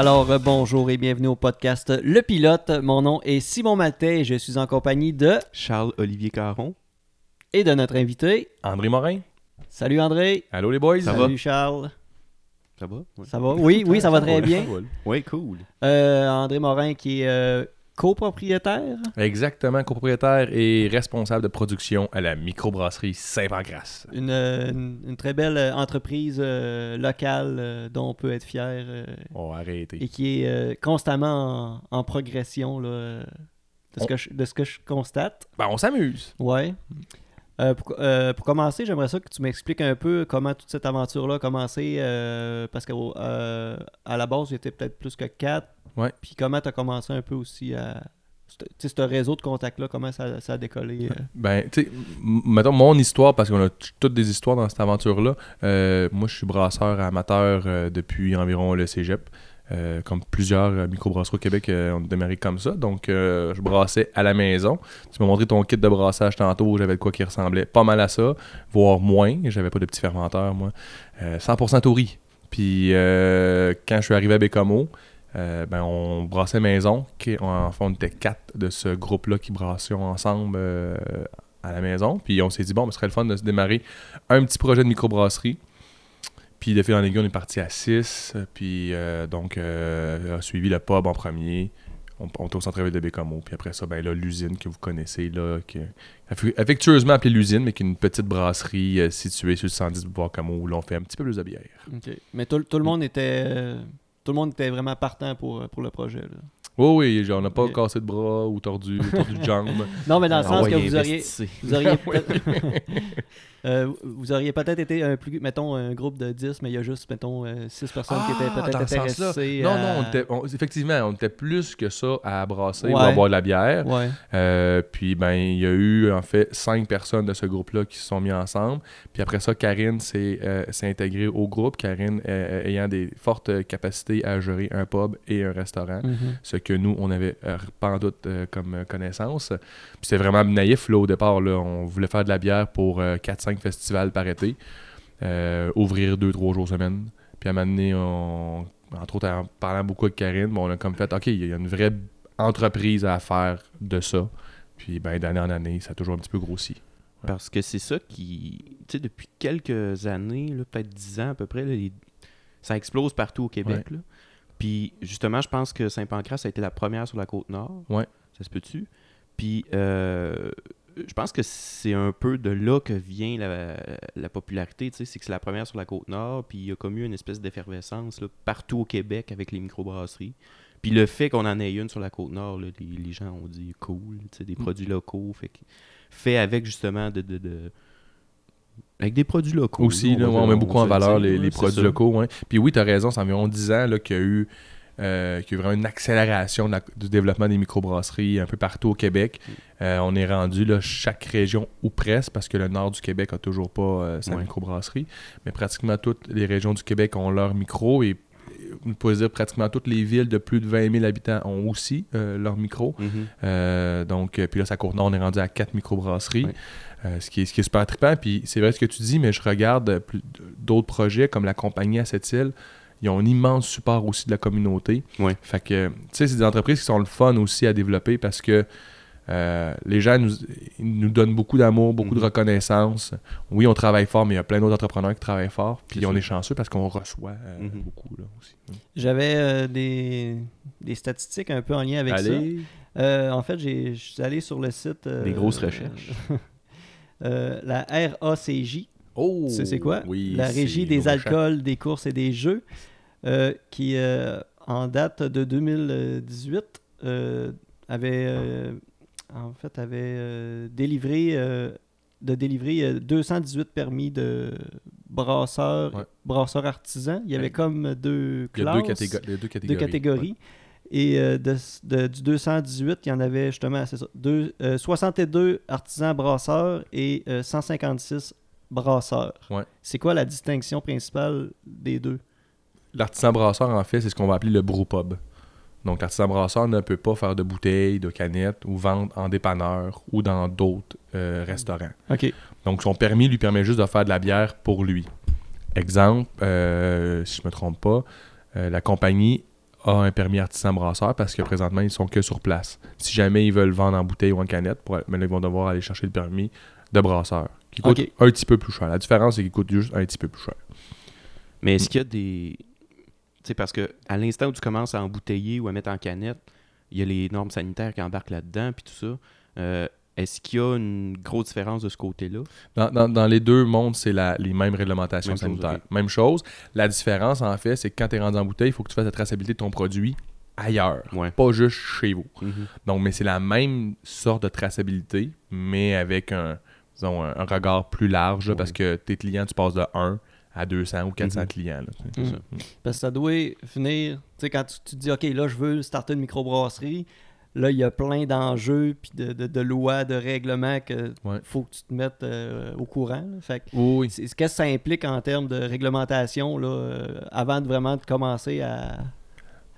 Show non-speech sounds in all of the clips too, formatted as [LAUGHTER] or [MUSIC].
Alors, euh, bonjour et bienvenue au podcast Le Pilote. Mon nom est Simon Maltais et je suis en compagnie de Charles-Olivier Caron. et de notre invité. André Morin. Salut André. Allô les boys. Ça Salut Charles. Ça va? Ouais. Ça va? Oui, oui, ça va très bien. Ouais, cool. Euh, André Morin qui est euh, copropriétaire? Exactement, copropriétaire et responsable de production à la microbrasserie Saint-Pancras. Une, une- une très belle euh, entreprise euh, locale euh, dont on peut être fier euh, Oh, arrêtez. et qui est constamment en, en progression là, de, ce On- que je, de ce que je constate. Ben, on s'amuse. Ouais. Euh, pour, euh, pour commencer, j'aimerais ça que tu m'expliques un peu comment toute cette aventure-là a commencé. euh, parce qu'à la base, j'étais peut-être plus que quatre. Ouais. Puis comment tu as commencé un peu aussi à. Tu sais, ce réseau de contacts-là, comment ça, ça a décollé? Ben, tu sais, mettons mon histoire, parce qu'on a toutes des histoires dans cette aventure-là. Euh, moi, je suis brasseur amateur depuis environ le cégep. Euh, comme plusieurs euh, microbrasseries au Québec euh, ont démarré comme ça. Donc, euh, je brassais à la maison. Tu m'as montré ton kit de brassage tantôt. J'avais de quoi qui ressemblait pas mal à ça, voire moins. J'avais pas de petits fermenteurs, moi. Euh, 100% au riz. Puis, quand je suis arrivé à Bécamo, ben, on brassait maison. qui- En fait, on était quatre de ce groupe-là qui brassions ensemble à la maison. Puis on s'est dit, bon, ben, ce serait le fun de se démarrer un petit projet de microbrasserie. Puis de fil en aiguille, on est parti à 6. Puis euh, donc, euh, a suivi le pub en premier. On, on était au centre-ville de Bécamo. Puis après ça, ben là, l'usine que vous connaissez, là, qui est affectueusement appelée l'usine, mais qui est une petite brasserie euh, située sur le 110 boulevard Camo, où l'on fait un petit peu plus de bière. Ok. Mais tout, tout le monde était. euh, tout le monde était vraiment partant pour, pour le projet. là. Oui, oui, genre, on n'a pas cassé de bras ou tordu, tordu de jambe. [LAUGHS] Non, mais dans le Ah sens ouais, que vous auriez, vous auriez [LAUGHS] Euh, vous auriez peut-être été un plus mettons un groupe de 10 mais il y a juste mettons 6 personnes qui étaient Ah, peut-être intéressées Non, à- non, on était, on- effectivement, on était plus que ça à brasser ou Ouais. à boire de la bière. Ouais. Euh, puis, ben, il y a eu, en fait, cinq personnes de ce groupe-là qui se sont mis ensemble. Puis après ça, Karine s'est euh, intégrée au groupe. Karine euh, ayant des fortes capacités à gérer un pub et un restaurant. Mhm. Ce que nous, on avait euh, pas en doute euh, comme euh, connaissance. Puis c'était vraiment naïf, là, au départ. Là. On voulait faire de la bière pour 4-5 festivals par été. Euh, ouvrir 2-3 jours semaine. Puis à un moment donné, on, entre autres, en parlant beaucoup avec Karine, bon, on a comme fait, OK, il y a une vraie entreprise à faire de ça. Puis ben, d'année en année, ça a toujours un petit peu grossi. Parce que c'est ça qui. Tu sais, depuis quelques années, peut-être 10 ans à peu près, là, les- ça explose partout au Québec. là. Puis justement, je pense que Saint-Pancras a été la première sur la côte nord. Ouais. Ça se peut-tu? Puis euh, je pense que c'est un peu de là que vient la, la popularité. tu sais, C'est que c'est la première sur la côte nord. Puis il y a comme eu une espèce d'effervescence partout au Québec avec les microbrasseries. Puis le fait qu'on en ait une sur la côte nord, là, les, les gens ont dit cool, tu sais, des Mm. produits locaux. Fait, avec justement de, de- de- avec des produits locaux. Aussi, là, là, va on met beaucoup en valeur dire, les, produits ça. locaux. ouais. Puis oui, tu as raison, c'est environ 10 ans qu'il y a eu euh, qu'il y a eu vraiment une accélération la- du développement des microbrasseries un peu partout au Québec. Euh, on est rendu là, chaque région ou presque, parce que le nord du Québec a toujours pas euh, sa Ouais. microbrasserie, mais pratiquement toutes les régions du Québec ont leur micro et on peut dire pratiquement toutes les villes de plus de 20 000 habitants ont aussi euh, leur micro. Mhm. Euh, donc, euh, puis là, sa cour nord, on est rendu à quatre microbrasseries, ce, qui est, ce qui est super trippant. Puis c'est vrai ce que tu dis, mais je regarde d'autres projets comme la compagnie à cette île. Ils ont un immense support aussi de la communauté. Ouais. Fait que, tu sais, c'est des entreprises qui sont le fun aussi à développer parce que euh, les gens nous, ils nous donnent beaucoup d'amour, beaucoup de Mhm. reconnaissance. Oui, on travaille fort, mais il y a plein d'autres entrepreneurs qui travaillent fort. Puis on ça. est chanceux parce qu'on reçoit euh, Mhm. beaucoup là, aussi. J'avais euh, des, des statistiques un peu en lien avec Allez. ça. Euh, en fait, j'ai- je suis allé sur le site. euh, Des grosses recherches. [LAUGHS] euh, la RACJ, Oh! c'est quoi? Oui, La Régie des alcools, des courses et des jeux, euh, qui, euh, en date de 2018, euh, avait, en fait, avait délivré, de délivrer euh, 218 permis de brasseurs, Ouais. brasseurs artisans. Il y avait Ouais. comme deux Il y classes, a deux, deux catégories. deux catégories. Et euh, de, de- du 218, il y en avait justement, ça, deux- euh, 62 artisans brasseurs et euh, 156 brasseurs. Ouais. C'est quoi la distinction principale des deux? L'artisan brasseur, en fait, c'est ce qu'on va appeler le brewpub. Donc, l'artisan brasseur ne peut pas faire de bouteilles, de canettes ou vendre en dépanneur ou dans d'autres euh, restaurants. OK. Donc, son permis lui permet juste de faire de la bière pour lui. Exemple, euh, si je me trompe pas, euh, la compagnie a un permis artisan brasseur parce que présentement, ils sont que sur place. Si jamais ils veulent vendre en bouteille ou en canette, pour- mais là, ils vont devoir aller chercher le permis de brasseur, qui coûte un petit peu plus cher. La différence, c'est qu'il coûte juste un petit peu plus cher. Mais est-ce qu'il y a des. Tu sais, parce que à l'instant où tu commences à embouteiller ou à mettre en canette, il y a les normes sanitaires qui embarquent là-dedans, puis tout ça. Euh, est-ce qu'il y a une grosse différence de ce côté-là? Dans, dans- dans les deux mondes, c'est les mêmes réglementations Même chose, sanitaires. ok. Même chose. La différence, en fait, c'est que quand tu es rendu en bouteille, il faut que tu fasses la traçabilité de ton produit ailleurs, Ouais. pas juste chez vous. Mhm. Donc, mais c'est la même sorte de traçabilité, mais avec un, disons, un, un regard plus large, là, Ouais. parce que tes clients, tu passes de 1 à 200 ou 400 Mhm. clients. là. Mm. ça. Parce que ça doit finir. Tu sais, quand tu, tu te dis, OK, là, je veux starter une microbrasserie, là, il y a plein d'enjeux, puis de, de, de lois, de règlements que Ouais. faut que tu te mettes euh, au courant. là. Fait que Oui, Qu'est-ce que ça implique en termes de réglementation là, euh, avant de vraiment de commencer à,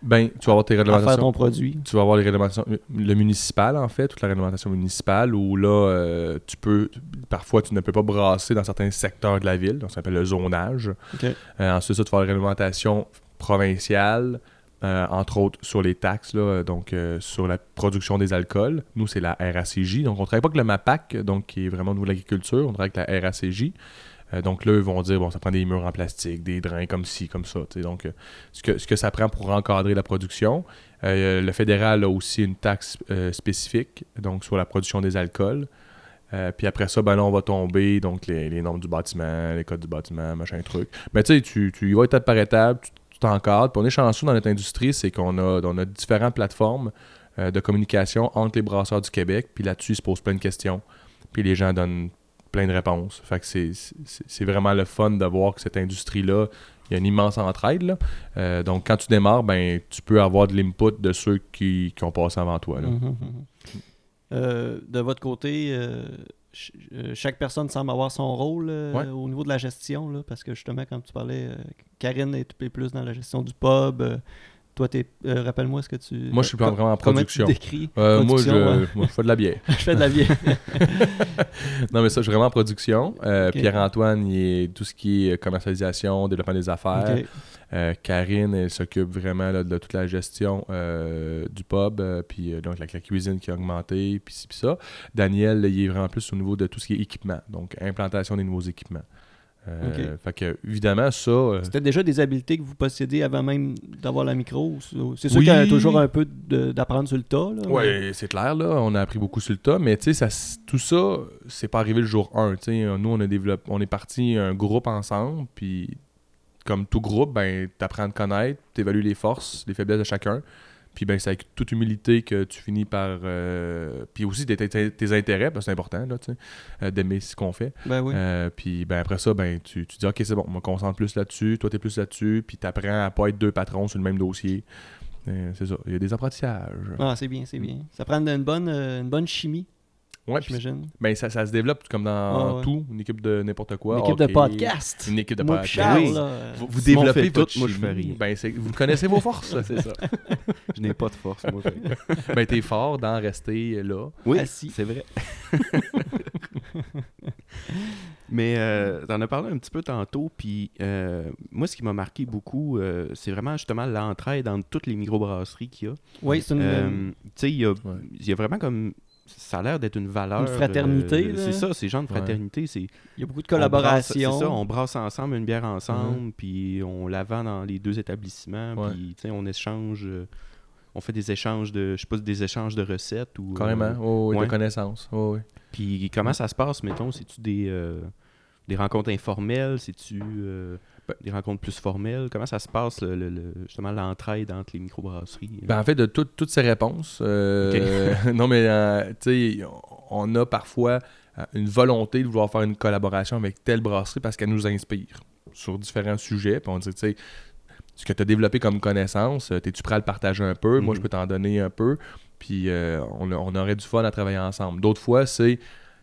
Ben, tu vas avoir tes à faire réglementations. ton produit? tu vas avoir les réglementations, le municipal en fait, toute la réglementation municipale où là, euh, tu peux, parfois tu ne peux pas brasser dans certains secteurs de la ville, donc ça s'appelle le zonage. Euh, ensuite, ça, tu vas avoir la réglementation provinciale, euh, entre autres sur les taxes, là, donc euh, sur la production des alcools. Nous, c'est la RACJ, donc on travaille pas avec le MAPAC, donc qui est vraiment au niveau de l'agriculture, on travaille avec la RACJ. Euh, donc là, ils vont dire, bon, ça prend des murs en plastique, des drains comme ci, comme ça. Donc, euh, ce, que, ce que ça prend pour encadrer la production. Euh, le fédéral a aussi une taxe spécifique, donc sur la production des alcools. Puis après ça, ben là, on va tomber, donc les, les normes du bâtiment, les codes du bâtiment, machin truc. Mais tu sais, tu, y vas étape par étape, tu t'encadres. Puis on est chanceux dans notre industrie, c'est qu'on a, on a différentes plateformes de communication entre les brasseurs du Québec. Puis là-dessus, ils se posent plein de questions. Puis les gens donnent plein de réponses. Fait que c'est- vraiment le fun de voir que cette industrie-là, il y a une immense entraide. là. Euh, donc, quand tu démarres, ben, tu peux avoir de l'input de ceux qui, qui ont passé avant toi. là. Mhm, mhm. Euh, de votre côté, euh, ch- chaque personne semble avoir son rôle Ouais. au niveau de la gestion, là, parce que justement, comme tu parlais, Karine est est plus dans la gestion du pub. Euh, toi, t'es, euh, rappelle-moi ce que tu. Moi, je suis vraiment en production. Tu décris Euh, moi, je, ouais. moi, je fais de la bière. [LAUGHS] je fais de la bière. [LAUGHS] non, mais ça, je suis vraiment en production. Euh. Pierre-Antoine, il est tout ce qui est commercialisation, développement des affaires. Euh, Karine, elle s'occupe vraiment là, de toute la gestion euh, du pub, euh, puis euh, donc la, la cuisine qui a augmenté, puis puis ça. Daniel, il est vraiment plus au niveau de tout ce qui est équipement, donc implantation des nouveaux équipements. Euh, Fait que, évidemment, ça. euh, C'était déjà des habiletés que vous possédez avant même d'avoir la micro. C'est sûr Oui. qu'il y a toujours un peu d'apprendre sur le tas. Mais- Oui, c'est clair, là. On a appris beaucoup sur le tas, mais ça tout ça, c'est pas arrivé le jour 1. tu sais. Nous, on a développé, on est parti un groupe ensemble, puis comme tout groupe, ben, t'apprends à te connaître, t'évalues les forces, les faiblesses de chacun. Puis ben, c'est avec toute humilité que tu finis par. euh, puis aussi tes, tes- tes intérêts, parce que c'est important, là, tu sais, euh, d'aimer ce qu'on fait. Ben oui. Euh, puis ben, après ça, ben, tu, tu dis, OK, c'est bon, on me concentre plus là-dessus, toi, t'es plus là-dessus, puis t'apprends à pas être deux patrons sur le même dossier. Euh, c'est ça. Il y a des apprentissages. Ah, c'est bien, c'est bien. Ça prend une bonne, une bonne chimie, Ouais, j'imagine. Ben, ça, ça se développe comme dans Ah ouais. tout, une équipe de n'importe quoi. Une équipe de podcast. Une équipe de Moi podcast. Charles, Oui. là, euh, Vous, vous Simon développez tout, votre moi, je fais. Ben, c'est- vous connaissez vos forces, c'est ça. [LAUGHS] Je n'ai pas de force, moi. [LAUGHS] Ben, t'es fort d'en rester là. Oui, Assis. c'est vrai. [LAUGHS] Mais euh, t'en as parlé un petit peu tantôt, puis euh, moi, ce qui m'a marqué beaucoup, euh, c'est vraiment justement l'entraide entre toutes les microbrasseries qu'il y a. Oui, c'est une. Euh, tu sais, il y, a- Ouais. il y a vraiment comme... Ça a l'air d'être une valeur... Une fraternité, c'est ça, c'est genre de fraternité. C'est il y a beaucoup de collaboration. C'est ça, on brasse ensemble une bière ensemble, puis on la vend dans les deux établissements, puis tu on échange... euh, on fait des échanges de... Je sais pas, des échanges de recettes ou... Carrément. euh, Oh, oui, ouais. de connaissances. Oh, oui. puis comment ça se passe, mettons? C'est-tu des, euh, des rencontres informelles? C'est-tu euh, Ben des rencontres plus formelles? Comment ça se passe, le, le- le- justement, l'entraide entre les microbrasseries? Ben, en fait, de tout- toutes ces réponses, euh, [LAUGHS] non, mais euh, tu sais, on a parfois euh, une volonté de vouloir faire une collaboration avec telle brasserie parce qu'elle nous inspire sur différents sujets. Puis on dit, tu sais, ce que tu as développé comme connaissance, euh, es-tu prêt à le partager un peu? Moi, Mhm. je peux t'en donner un peu. Puis euh, on aurait du fun à travailler ensemble. D'autres fois, c'est.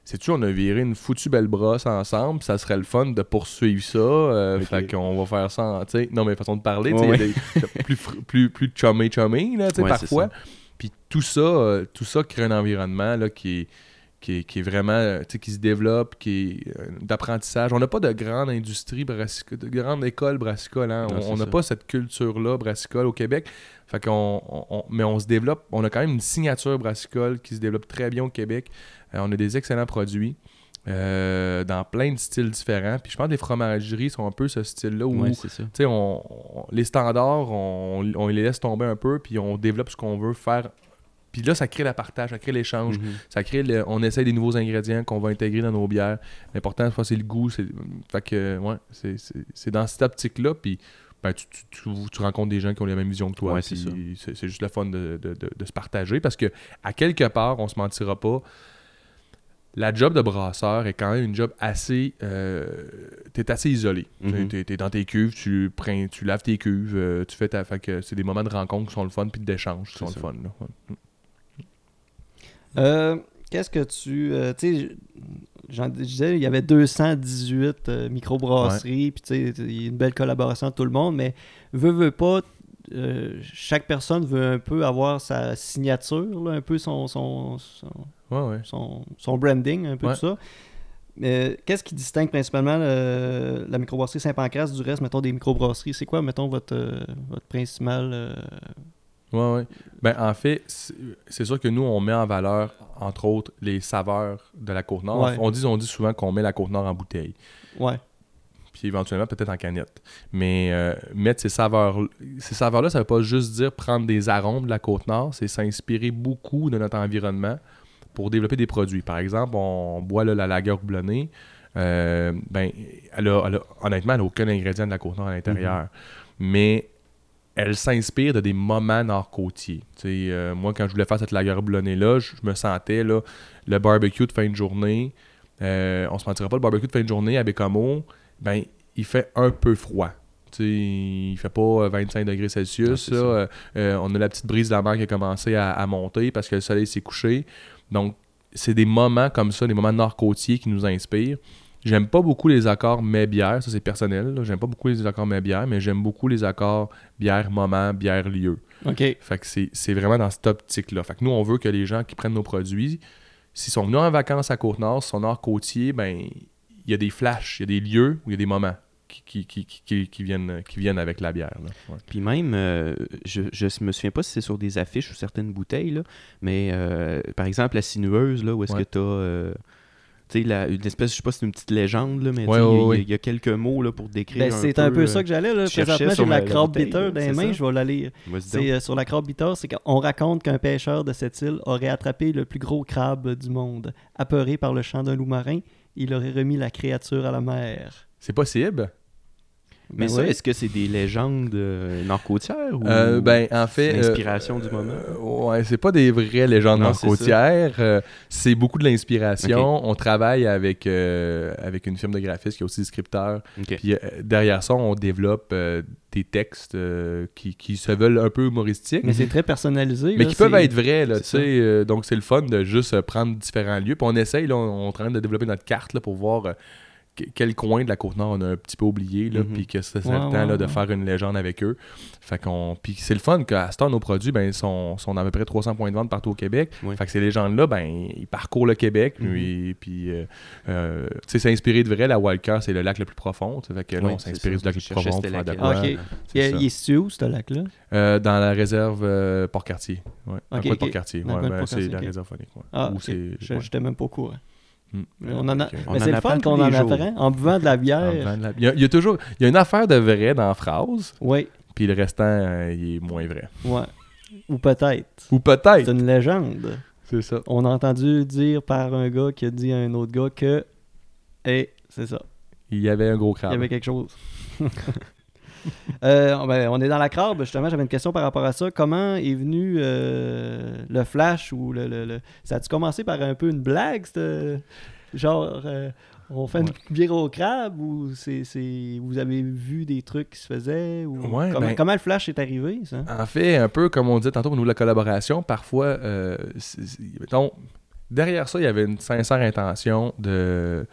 Sais-tu, on a viré une foutue belle brosse ensemble, ça serait le fun de poursuivre ça. euh, Ok. Fait qu'on va faire ça, en- tu sais, non mais façon de parler, tu Ouais, sais, plus, plus, plus chummy chummy, là, tu sais, Ouais, parfois. Puis tout ça, euh, tout ça crée un environnement là, qui, est, qui est, qui est vraiment, euh, tu sais, qui se développe, qui est euh, d'apprentissage. On n'a pas de grande industrie brassicole, de grande école brassicole. hein. Non, On- n'a pas cette culture-là brassicole au Québec. Fait qu'on, on- on- mais on se développe. On a quand même une signature brassicole qui se développe très bien au Québec. Euh, on a des excellents produits. euh, dans plein de styles différents. Puis je pense que les fromageries sont un peu ce style-là où Ouais, on, on- les standards, on, on les laisse tomber un peu, puis on développe ce qu'on veut faire. Puis là, ça crée la partage, ça crée l'échange, Mhm. ça crée le- on essaie des nouveaux ingrédients qu'on va intégrer dans nos bières. L'important, c'est le goût. C'est, fait que, ouais, c'est, c'est- c'est dans cette optique-là, puis ben, tu, tu- tu- tu rencontres des gens qui ont la même vision que toi. Ouais, c'est juste le fun de, de- de- de se partager, parce que à quelque part, on se mentira pas, la job de brasseur est quand même une job assez... Euh, t'es assez isolé. Mhm. T'es, t'es dans tes cuves, tu, prends, tu laves tes cuves, euh, tu fais ta... Fait que c'est des moments de rencontre qui sont le fun, puis d'échange qui C'est sont le ça. fun. là. Euh, Qu'est-ce que tu. euh, tu sais, j'en- je disais, il y avait 218 euh, microbrasseries, puis tu sais, il y a une belle collaboration de tout le monde, mais veut, veut pas. euh, chaque personne veut un peu avoir sa signature, là, un peu son, son, son, Ouais, ouais. son, son branding, un peu Ouais. tout ça. Mais qu'est-ce qui distingue principalement euh, la microbrasserie Saint-Pancras du reste, mettons, des microbrasseries? C'est quoi, mettons, votre, euh, votre principal... Ouais, ouais. Ben, en fait, c'est sûr que nous, on met en valeur, entre autres, les saveurs de la Côte-Nord. Ouais. On, dit, on dit souvent qu'on met la Côte-Nord en bouteille, Ouais. puis éventuellement peut-être en canette. Mais euh, mettre ces saveurs ces saveurs-là, ça veut pas juste dire prendre des arômes de la Côte-Nord, c'est s'inspirer beaucoup de notre environnement pour développer des produits. Par exemple, on boit là, la lager houblonnée. Euh, ben, elle a- elle a- honnêtement, elle n'a aucun ingrédient de la Côte-Nord à l'intérieur. Mais elle s'inspire de des moments nord-côtiers. Euh, moi, quand je voulais faire cette lager houblonnée-là, je, me sentais là, le barbecue de fin de journée. Euh, on se mentira pas, le barbecue de fin de journée à Bécamo, ben, il fait un peu froid. Tu sais, il fait pas euh, 25 degrés Ouais, Celsius. là. Euh, euh, on a la petite brise de la mer qui a commencé à, à monter parce que le soleil s'est couché. Donc, c'est des moments comme ça, des moments nord-côtiers qui nous inspirent. J'aime pas beaucoup les accords mais-bière, ça c'est personnel. J'aime pas beaucoup les accords mais-bière, mais j'aime beaucoup les accords bière-moment, bière-lieu. OK. Fait que c'est vraiment dans cette optique-là. Fait que nous, on veut que les gens qui prennent nos produits, s'ils sont venus en vacances à Côte-Nord, sont nord-côtiers, ben il y a des flashs, il y a des lieux où il y a des moments qui, qui, qui, qui- viennent, qui viennent avec la bière. là. Ouais. Puis même, euh, je, je me souviens pas si c'est sur des affiches ou certaines bouteilles, là, mais euh, par exemple, la sinueuse, là, où est-ce Ouais. que tu as. sais, la- une espèce, je sais pas si c'est une petite légende, là, mais Ouais, il y a- ouais, il y, a- ouais. il y a quelques mots là, pour décrire. Ben, c'est un peu ça euh, que j'allais. Là. Présentement, sur j'ai la la- la crab bouteille, bitter dans les c'est mains, ça? je vais la lire. C'est euh, sur la crabe bitter, c'est qu'on raconte qu'un pêcheur de cette île aurait attrapé le plus gros crabe du monde. Apeuré par le chant d'un loup marin, il aurait remis la créature à la mer. C'est possible? Mais Ben ça, ouais. est-ce que c'est des légendes euh, nord-côtières ou Euh, ben, en fait. c'est euh, l'inspiration du moment? euh, ouais, c'est pas des vraies légendes nord-côtières. euh, c'est beaucoup de l'inspiration. On travaille avec, euh, avec une firme de graphistes qui est aussi scripteur. Ok. Puis euh, derrière ça, on développe euh, des textes euh, qui, qui se veulent un peu humoristiques. Mais c'est très personnalisé. Mais là, qui peuvent être vrais, là, tu sais. euh, donc, c'est le fun de juste prendre différents lieux. Puis on essaye, là, on, on est en train de développer notre carte là, pour voir euh, quel coin de la Côte-Nord on a un petit peu oublié, là, Mhm. puis que c'est Ouais, le temps ouais, là, de ouais. faire une légende avec eux. Fait qu'on... Puis c'est le fun qu'à ce temps, nos produits, ben, sont, sont à peu près 300 points de vente partout au Québec. Oui. Fait que ces légendes-là, ben, ils parcourent le Québec, Mhm. puis, puis euh, euh, tu sais, c'est inspiré de vrai. La Wildcard, c'est le lac le plus profond. Fait que là, Oui, on s'est inspiré du lac le plus profond pour c'était faire de quoi. Ok. C'est Il, est- il est situé où, ce lac-là? Euh, dans la réserve euh, Port-Cartier. Ouais. Dans le Ok, coin de ok. Port-Cartier. Ben, c'est la réserve phonique. ouais. Ah. J'étais même pas au courant. Mm. On en a... Mais c'est le fun qu'on en jours. apprend en buvant de la bière. vend de la- Il y, a, il y a toujours il y a une affaire de vrai dans la phrase, Oui, puis le restant, euh, il est moins vrai. ouais. Ou peut-être. Ou C'est peut-être. une légende. C'est ça. On a entendu dire par un gars qui a dit à un autre gars que. Et c'est ça. Il y avait un gros Il y crabe. avait quelque chose. [LAUGHS] [LAUGHS] Euh, ben, on est dans la crabe, justement, j'avais une question par rapport à ça. Comment est venu euh, le flash ou le, le- le- Ça a-tu commencé par un peu une blague, genre euh, on fait une bière au crabe ou c'est, c'est- vous avez vu des trucs qui se faisaient ou Ouais, comment, ben- comment le flash est arrivé, ça? En fait, un peu comme on disait tantôt au niveau de la collaboration, parfois, euh, mettons, derrière ça, il y avait une sincère intention de,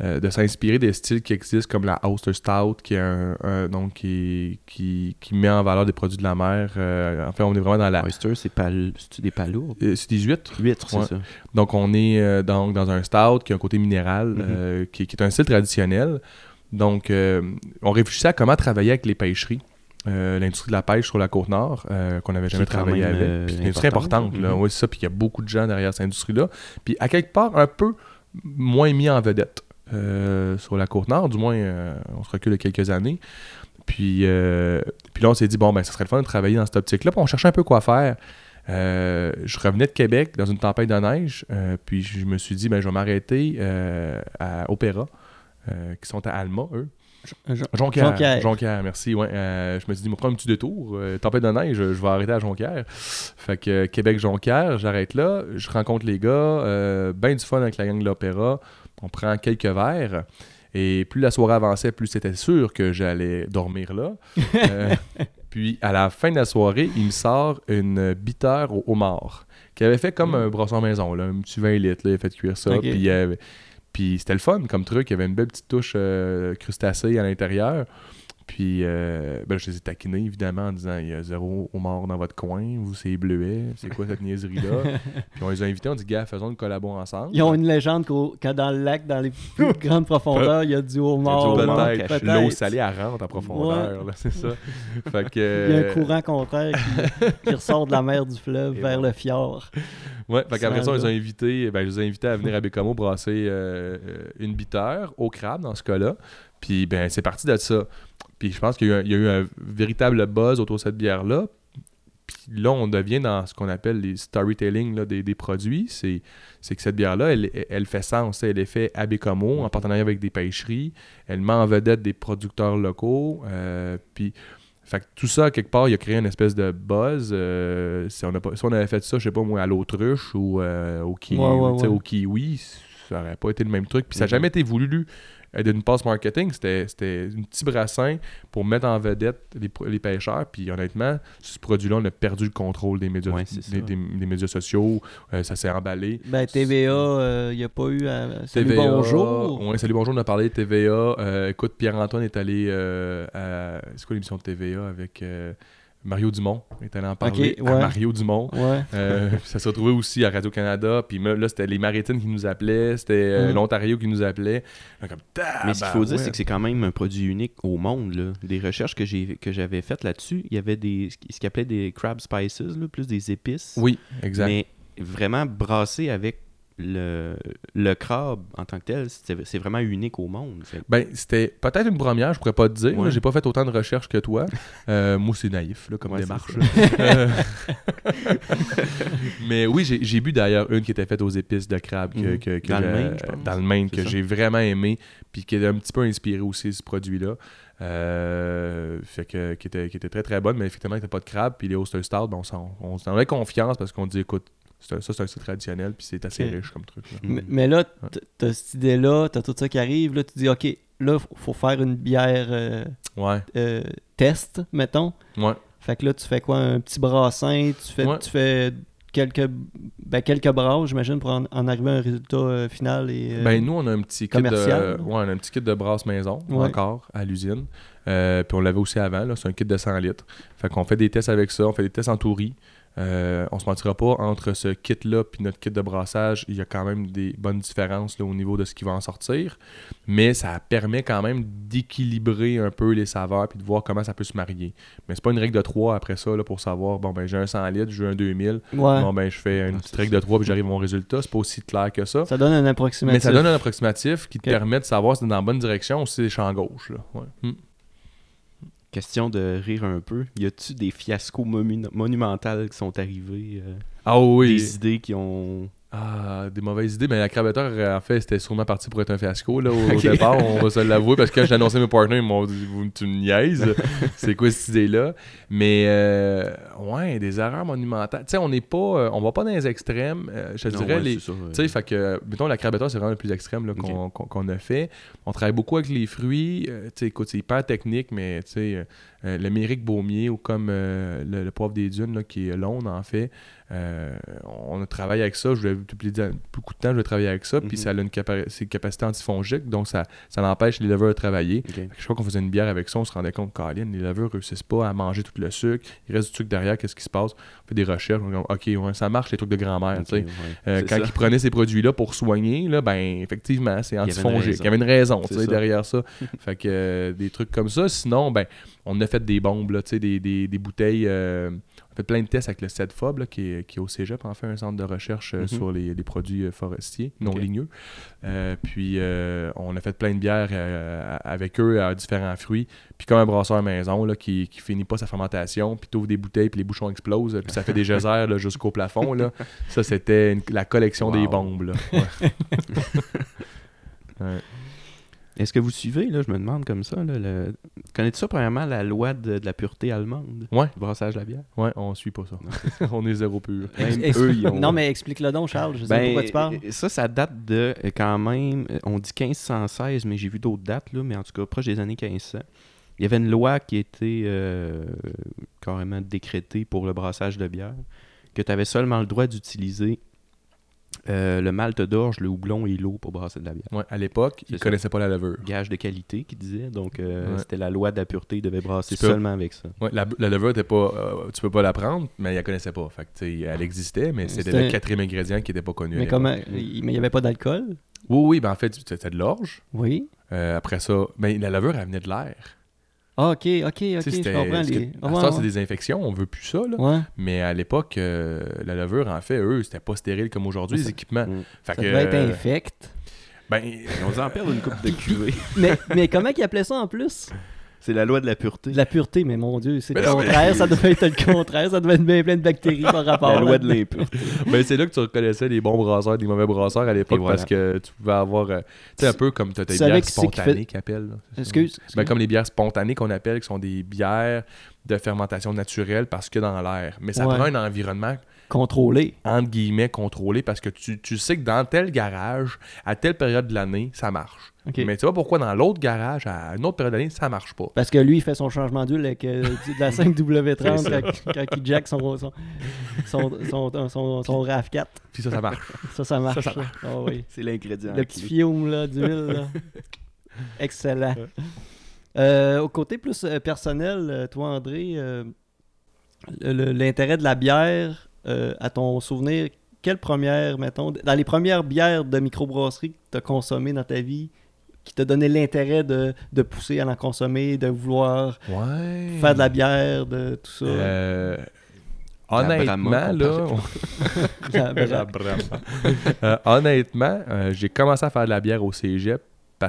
euh, de s'inspirer des styles qui existent comme la Oster Stout, qui est un, un- donc qui, qui, qui met en valeur des produits de la mer. Euh, en fait, on est vraiment dans la. Oyster, c'est pas c'est des palourdes. Euh, C'est des huîtres. Huîtres, c'est Ouais. ça. Donc, on est euh, donc dans un stout qui a un côté minéral, Mhm. qui, qui est un style traditionnel. Donc, on réfléchissait à comment travailler avec les pêcheries, euh, l'industrie de la pêche sur la côte nord, euh, qu'on n'avait jamais travaillé même, avec. euh, c'est une industrie importante. là. Mhm. Oui, c'est ça. Puis il y a beaucoup de gens derrière cette industrie-là. Puis à quelque part, un peu moins mis en vedette euh, sur la côte nord, du moins, euh, on se recule de quelques années. Puis, euh, puis là, on s'est dit, bon, ben, ça serait le fun de travailler dans cette optique-là. Puis on cherchait un peu quoi faire. Je revenais de Québec dans une tempête de neige, puis je me suis dit, ben, je vais m'arrêter à Opéra, qui sont à Alma, eux. Jon- Jonquière. Jonquière. Jonquière, merci. Ouais, Euh, je me suis dit, je vais prendre un petit détour. Euh, tempête de neige, je vais arrêter à Jonquière. Fait que euh, Québec-Jonquière, j'arrête là. Je rencontre les gars. ben du fun avec la gang de l'Opéra. On prend quelques verres. Et plus la soirée avançait, plus c'était sûr que j'allais dormir là. [LAUGHS] Euh, puis à la fin de la soirée, il me sort une bitter au homard qui avait fait comme un brasson maison, là, un petit 20 litres. Là, il a fait cuire ça. Puis, puis c'était le fun comme truc. Il y avait une belle petite touche euh, crustacée à l'intérieur. Puis euh, ben, je les ai taquinés évidemment en disant il y a zéro homard dans votre coin, vous c'est bleuet, c'est quoi cette niaiserie-là? [LAUGHS] puis on les a invités, on dit gars, faisons une collabo ensemble. Ils ont une légende qu'au- que dans le lac, dans les plus [LAUGHS] grandes profondeurs, il y a du mort. Peut-être l'eau salée elle rentre en profondeur, là, c'est ça. [LAUGHS] fait que, Il y a euh, un courant contraire qui, qui ressort de la mer du fleuve Et vers le fjord. Ouais, fait qu'après ça, on les a invités, ben, je les ai invités à venir à Bécamo brasser euh, euh, une bitter au crabe dans ce cas-là. Puis ben c'est parti de ça. Puis je pense qu'il y, a eu un- il y a eu un véritable buzz autour de cette bière-là. Puis là, on devient dans ce qu'on appelle les storytelling là, des, des produits. C'est, que cette bière-là, elle, elle fait sens. Elle est faite à Bécamo en partenariat avec des pêcheries. Elle met en vedette des producteurs locaux. euh, puis fait que tout ça, quelque part, il a créé une espèce de buzz. Euh, si, on a pas- si on avait fait ça, je sais pas moi, à l'autruche ou euh, au, kiwi, Ouais, ouais, tu sais, ouais. au kiwi, ça aurait pas été le même truc. Puis ça n'a jamais été voulu d'une passe marketing. C'était c'était un petit brassin pour mettre en vedette les, les pêcheurs. Puis honnêtement, ce produit-là, on a perdu le contrôle des médias, Ouais, des, des- des médias sociaux. Euh, ça s'est emballé. Ben, TVA, euh, il n'y a pas eu. à- Salut, TVA, bonjour. Ouais, salut, bonjour, on a parlé de TVA. Euh, écoute, Pierre-Antoine est allé euh, à. C'est quoi l'émission de TVA avec euh, Mario Dumont? Il est allé en parler à. Mario Dumont. Ouais. Euh, ça s'est retrouvé aussi à Radio-Canada. Puis là, c'était les Maritimes qui nous appelaient. C'était euh, Mm. l'Ontario qui nous appelait. Comme, Mais ce qu'il faut dire, c'est que c'est quand même un produit unique au monde. Là. Des recherches que j'ai que j'avais faites là-dessus, il y avait des ce qu'ils appelaient des crab spices, là, plus des épices. Oui, exact. Mais vraiment brassé avec le, le crabe en tant que tel, c'est vraiment unique au monde. Ben, c'était peut-être une première, je pourrais pas te dire. Ouais. J'ai pas fait autant de recherches que toi. [LAUGHS] Euh, moi, c'est naïf, là, comme Ouais, démarche. [LAUGHS] Euh, Mais oui, j'ai bu d'ailleurs une qui était faite aux épices de crabe que, Mhm. que- que Dans le Maine, je pense. dans le Maine, que j'ai vraiment aimé, puis qui est un petit peu inspiré aussi de ce produit-là. Euh, fait que, qui, était, qui était très très bonne, mais effectivement, il n'y pas de crabe. Puis les Stout, ben, on s'en on avait confiance parce qu'on dit écoute, ça c'est un style traditionnel, puis c'est assez riche comme truc. là. Mais, mais là, t'as cette idée-là, t'as tout ça qui arrive. Là, tu dis, OK, là, faut- faut faire une bière euh, Ouais, euh, test, mettons. ouais. Fait que là, tu fais quoi Un petit brassin, tu fais, Ouais. tu fais quelques, ben, quelques brasses, j'imagine, pour en, en arriver à un résultat euh, final. Et, Ben, nous, on a un petit kit de, on a un petit kit de brasse maison, encore, à l'usine. Puis on l'avait aussi avant, c'est un kit de 100 litres. Fait qu'on fait des tests avec ça, on fait des tests en tourie. Euh, on se mentira pas, entre ce kit-là puis notre kit de brassage, il y a quand même des bonnes différences là, au niveau de ce qui va en sortir. Mais ça permet quand même d'équilibrer un peu les saveurs puis de voir comment ça peut se marier. Mais c'est pas une règle de 3 après ça là, pour savoir, bon ben j'ai un 100 litres, j'ai un 2000. ouais, Bon ben je fais une Ah, petite règle ça. de 3 puis j'arrive à mon résultat. C'est pas aussi clair que ça. ça donne un approximatif. Mais ça donne un approximatif qui te permet de savoir si c'est dans la bonne direction ou si c'est des champs gauche. Là. Ouais. Hmm. Question de rire un peu. Y a-tu des fiascos monumentaux qui sont arrivés euh, Ah oui. Des idées qui ont. Ah, des mauvaises idées. Mais la crabeteur, euh, en fait, c'était sûrement parti pour être un fiasco là, au, [LAUGHS] départ. On va se [LAUGHS] l'avouer parce que quand j'ai annoncé mes partenaires, ils m'ont dit Vous- Tu me niaises. [LAUGHS] c'est quoi cette idée-là? Mais euh, ouais, des erreurs monumentales. Tu sais, on n'est pas. euh, on va pas dans les extrêmes. Euh, je te Non, dirais ouais, les. Tu sais, fait que, mettons, c'est vraiment le plus extrême là, qu'on, a fait. On travaille beaucoup avec les fruits. Tu sais, écoute, c'est hyper technique, mais tu sais, euh, le Méric Baumier ou comme euh, le, le poivre des dunes, là, qui est long, en fait. Euh, on a travaillé avec ça. Je voulais, depuis beaucoup de temps, je vais travailler avec ça. Puis Mhm. ça a une capa- capacité antifongique, donc ça, ça l'empêche les levures de travailler. Ok. Fait que Je crois qu'on faisait une bière avec ça, on se rendait compte que les levures réussissent pas à manger tout le sucre. Il reste du sucre derrière, qu'est-ce qui se passe? On fait des recherches, on dit, OK, ouais, ça marche les trucs de grand-mère. Ouais. Euh, quand ça. ils prenaient ces produits-là pour soigner, là, ben effectivement, c'est antifongique. Il y avait une raison ça. derrière ça. [LAUGHS] fait que euh, des trucs comme ça. Sinon, ben, on a fait des bombes, là, tu sais, des, des, des bouteilles. On a fait plein de tests avec le CEDFOB, là, qui, est, qui est au Cégep, en fait, un centre de recherche euh, Mhm. sur les, les produits euh, forestiers, non ligneux. Euh, puis euh, on a fait plein de bières euh, avec eux à différents fruits. Puis comme un brasseur maison là, qui, qui finit pas sa fermentation, puis t'ouvres des bouteilles, puis les bouchons explosent, puis ça fait des [LAUGHS] geysers jusqu'au plafond. Là. Ça, c'était la collection des bombes. Là. [LAUGHS] Ouais. [LAUGHS] Ouais. Est-ce que vous suivez, là, je me demande comme ça, là, le... connais-tu ça, premièrement, la loi de, de la pureté allemande? Ouais. du brassage de la bière? Ouais, on suit pas ça. [LAUGHS] on est zéro pur. Même Ex- eux, ils ont- Non, mais explique-le donc, Charles. Je sais pas Ben, pourquoi tu parles. euh, Ça, ça date de euh, quand même, euh, on dit 1516, mais j'ai vu d'autres dates, là, mais en tout cas, proche des années 1500. Il y avait une loi qui était euh, carrément décrétée pour le brassage de bière, que tu avais seulement le droit d'utiliser euh, le malt d'orge, le houblon et l'eau pour brasser de la bière. Ouais, à l'époque, ils ça. connaissaient pas la levure. Gage de qualité, qui disait. Donc, euh, Ouais. c'était la loi de la pureté, il devait brasser peux- seulement avec ça. Ouais, la, la levure était pas. euh, tu peux pas la prendre, mais elle la connaissait pas. Fait que, elle existait, mais c'était le quatrième ingrédient qui était pas connu. Mais comment il mais il n'y avait pas d'alcool? Oui, oui, ben en fait, c'était de l'orge. Oui. Euh, après ça, ben, la levure, elle venait de l'air. Ah, ok, ok, ok, je c'était- comprends. parce que Les... à Ouais, ça, ouais. c'est des infections, on veut plus ça. Là. Ouais. Mais à l'époque, euh, la levure, en fait, eux, c'était pas stérile comme aujourd'hui, les équipements. Mm. Fait Ça que, devait être euh, infect. ben, On en perdre une coupe de cuvée. mais, mais comment ils appelaient ça en plus? C'est la loi de la pureté. De la pureté, mais mon Dieu, c'est Mais le mais- contraire. Ça devait être le contraire. Ça devait être bien plein de bactéries par rapport La loi à de l'impureté. [LAUGHS] ben, c'est là que tu reconnaissais les bons brasseurs des mauvais brasseurs à l'époque Et voilà. parce que tu pouvais avoir. euh, tu sais, un peu comme tu as tes bières spontanées là, ça. Excuse. Ben, comme les bières spontanées qu'on appelle, qui sont des bières de fermentation naturelle parce que dans l'air. Mais ça Ouais. prend un environnement Contrôlé. entre guillemets contrôlé parce que tu, tu sais que dans tel garage, à telle période de l'année, ça marche. Mais tu sais pas pourquoi dans l'autre garage, à une autre période de l'année, ça marche pas. Parce que lui, il fait son changement d'huile avec euh, de la [LAUGHS] 5W30 C'est ça. quand, quand il jack son, son, son, son, son, son RAV4. Puis ça, ça marche. Ça, ça marche. Ça, ça là. Ah oui. C'est l'ingrédient. Le petit fiume là, d'huile. là. [LAUGHS] Excellent. Euh, au côté plus euh, personnel, toi, André, euh, l'intérêt de la bière, euh, à ton souvenir, quelle première, mettons, dans les premières bières de microbrasserie que tu as consommées dans ta vie, qui t'a donné l'intérêt de, de pousser à en consommer, de vouloir Ouais. faire de la bière, de tout ça? Euh, honnêtement, là. [LAUGHS] La-. Euh, honnêtement, euh, j'ai commencé à faire de la bière au cégep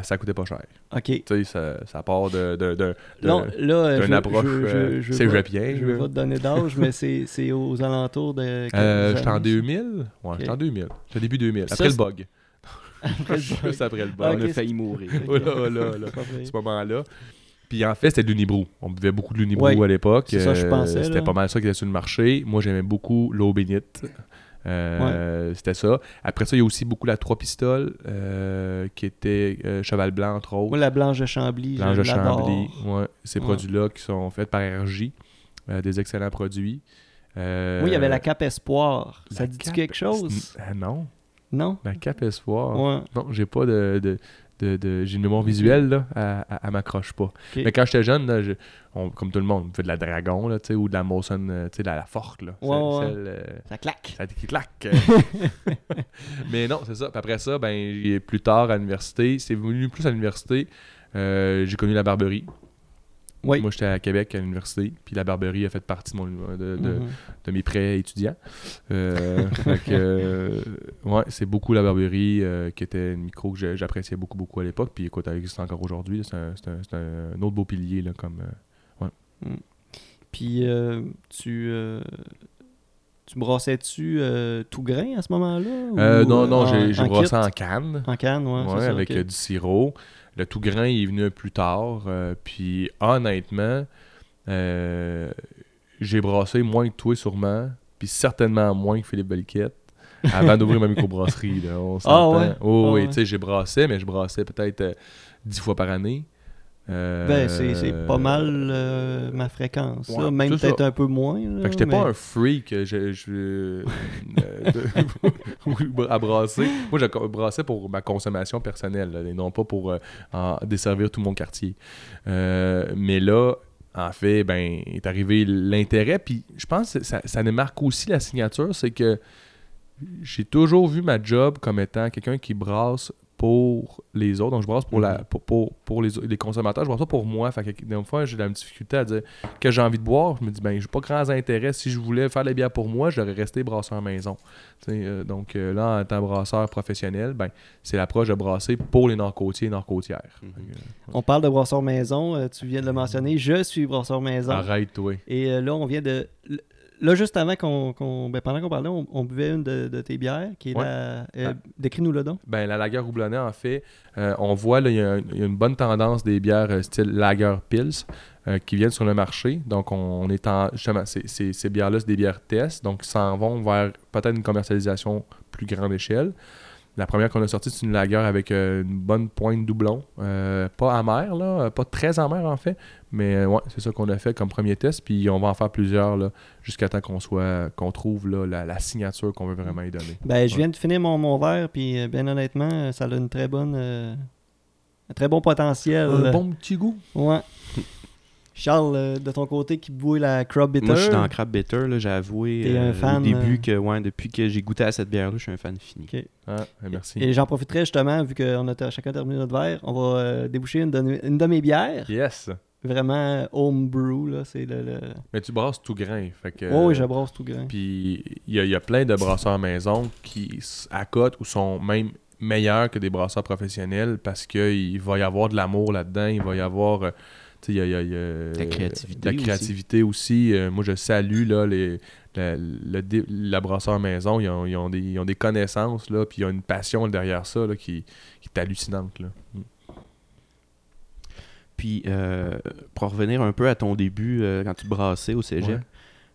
ça coûtait pas cher. OK. Tu sais, ça, ça part de. de, de- de- Là, euh, d'une je- approche, je, je, euh, je, vais pas te donner d'âge, mais c'est c'est aux alentours de. Euh, j'étais en années, 2000. Ouais, j'étais en 2000. J'étais début 2000. Ça, Après le c'est- bug. Après le [LAUGHS] bug. Juste après le bug. On a failli mourir. Oh là, là, là. C'est pas vrai. ce moment-là. Puis en fait, c'était de l'unibrou. On buvait beaucoup de l'unibrou Ouais, à l'époque. c'est ça, je Euh, pensais, C'était là. pas mal ça qui était sur le marché. Moi, j'aimais beaucoup l'eau bénite. Euh, C'était ça. Après ça, il y a aussi beaucoup la trois pistoles, euh, qui était euh, Cheval Blanc, entre autres. Moi, la blanche de Chambly, Blanche de. Chambly. Ouais. Ces Ouais. produits-là qui sont faits par RJ. des excellents produits. Oui, il y avait la Cape Espoir. Ça dit Cape- quelque chose? Non. Non? La Cape Espoir. Ouais. Non, j'ai pas de. de, de, de- j'ai une mémoire visuelle, là, elle, elle- elle m'accroche pas. Mais quand j'étais jeune, là, je- on- comme tout le monde, on fait de la dragon, là, ou de la Molson, euh, de la, la forte, là. Ouais, Celle- ouais. celle, euh, Ça claque. ça qui claque. [LAUGHS] Mais non, c'est ça. Puis après ça, ben, j'ai- plus tard à l'université, c'est venu plus à l'université, euh, j'ai connu la Barberie. Oui. Moi, j'étais à Québec à l'université, puis la Barberie a fait partie de, mon, de, de- Mhm. de mes prêts étudiants. Euh, [LAUGHS] euh, ouais, c'est beaucoup la Barberie euh, qui était une micro que j'appréciais beaucoup, beaucoup à l'époque. Puis écoute, elle existe encore aujourd'hui. C'est un, un- un autre beau pilier, là, comme... euh, Puis, euh, tu, tu brassais-tu euh, tout grain à ce moment-là? Euh, non, non, j'ai j'ai en canne. En canne, ouais. Ouais, avec euh, du sirop. Le tout grain il est venu plus tard. euh, puis honnêtement, euh, j'ai brassé moins que toi sûrement. Puis certainement moins que Philippe Belliquette. Avant d'ouvrir ma microbrasserie. Là, on s'entend. ouais? Oh, Ah oui, ouais. tu sais, j'ai brassé, mais je brassais peut-être euh, dix fois par année. Euh, Ben, c'est c'est pas mal euh, ma fréquence. Ouais, là. Même peut-être un peu moins. là, Fait que j'étais mais- pas un freak je, je, euh, de- oui, [LAUGHS] à brasser. Moi, je brassais pour ma consommation personnelle là, et non pas pour en desservir tout mon quartier. Mais là, en fait, ben, est arrivé l'intérêt. Puis je pense que ça, ça démarque aussi la signature, c'est que j'ai toujours vu ma job comme étant quelqu'un qui brasse pour les autres. Donc, je brasse pour, la, pour, pour, pour les, les consommateurs. Je brasse pas pour moi. Fait que, des fois, j'ai de la difficulté à dire que j'ai envie de boire. Je me dis, ben, j'ai pas grand intérêt. Si je voulais faire les bières pour moi, j'aurais resté brasseur maison. Tu sais, euh, donc, euh, là, en tant que brasseur professionnel, ben, c'est l'approche de brasser pour les nord-côtiers et nord-côtières. Mhm. Fait que, On parle de brasseur maison, euh, tu viens de le mentionner. Je suis brasseur maison. Arrête, toi. Et euh, là, on vient de. Là, juste avant qu'on. qu'on- ben, pendant qu'on parlait, on, on buvait une de, de tes bières, qui est Ouais. la. euh, Ah. Décris-nous le don. Ben, la lager houblonnée, en fait, euh, on voit il y, a y une bonne tendance des bières euh, style lager pils qui viennent sur le marché. Donc, on, on est en. Justement, c'est- c'est- ces bières-là, c'est des bières test. Donc, s'en vont vers peut-être une commercialisation plus grande échelle. La première qu'on a sortie, c'est une lager avec euh, une bonne pointe doublon. Euh, pas amère, là, euh, pas très amère en fait. Mais euh, ouais, c'est ça qu'on a fait comme premier test. Puis on va en faire plusieurs là, jusqu'à temps qu'on soit qu'on trouve là, la, la signature qu'on veut vraiment y donner. Ben, je viens de finir mon, mon verre, puis euh, bien honnêtement, ça a une très bonne. euh, un très bon potentiel. Un bon petit goût. Ouais. [LAUGHS] Charles, euh, de ton côté, qui boit la Crop Bitter? Moi, je suis dans Crab Bitter. là, J'ai avoué T'es un euh, fan, au début euh, que, ouais, depuis que j'ai goûté à cette bière-là, je suis un fan fini. Ok. Ah, ben, merci. Et j'en profiterai justement, vu qu'on a chacun terminé notre verre, on va euh, déboucher une de, une de mes bières. Yes. Vraiment homebrew, là. C'est le. le... Mais tu brasses tout grain. Fait que, oh, oui, je brosse tout grand. Puis il y, a- il y a plein de brasseurs maison qui accotent ou sont même meilleurs que des brasseurs professionnels parce qu'il va y avoir de l'amour là-dedans. Il va y avoir. euh, il y a, il y a- il y a, La créativité la aussi. créativité aussi. Euh, moi, je salue là, les, la, brasseur maison. Ils ont, ils ont des, ils ont des connaissances, là, puis il y a une passion derrière ça là, qui, qui est hallucinante. Là. Mm. Puis, euh, pour revenir un peu à ton début, euh, quand tu brassais au cégep, Ouais.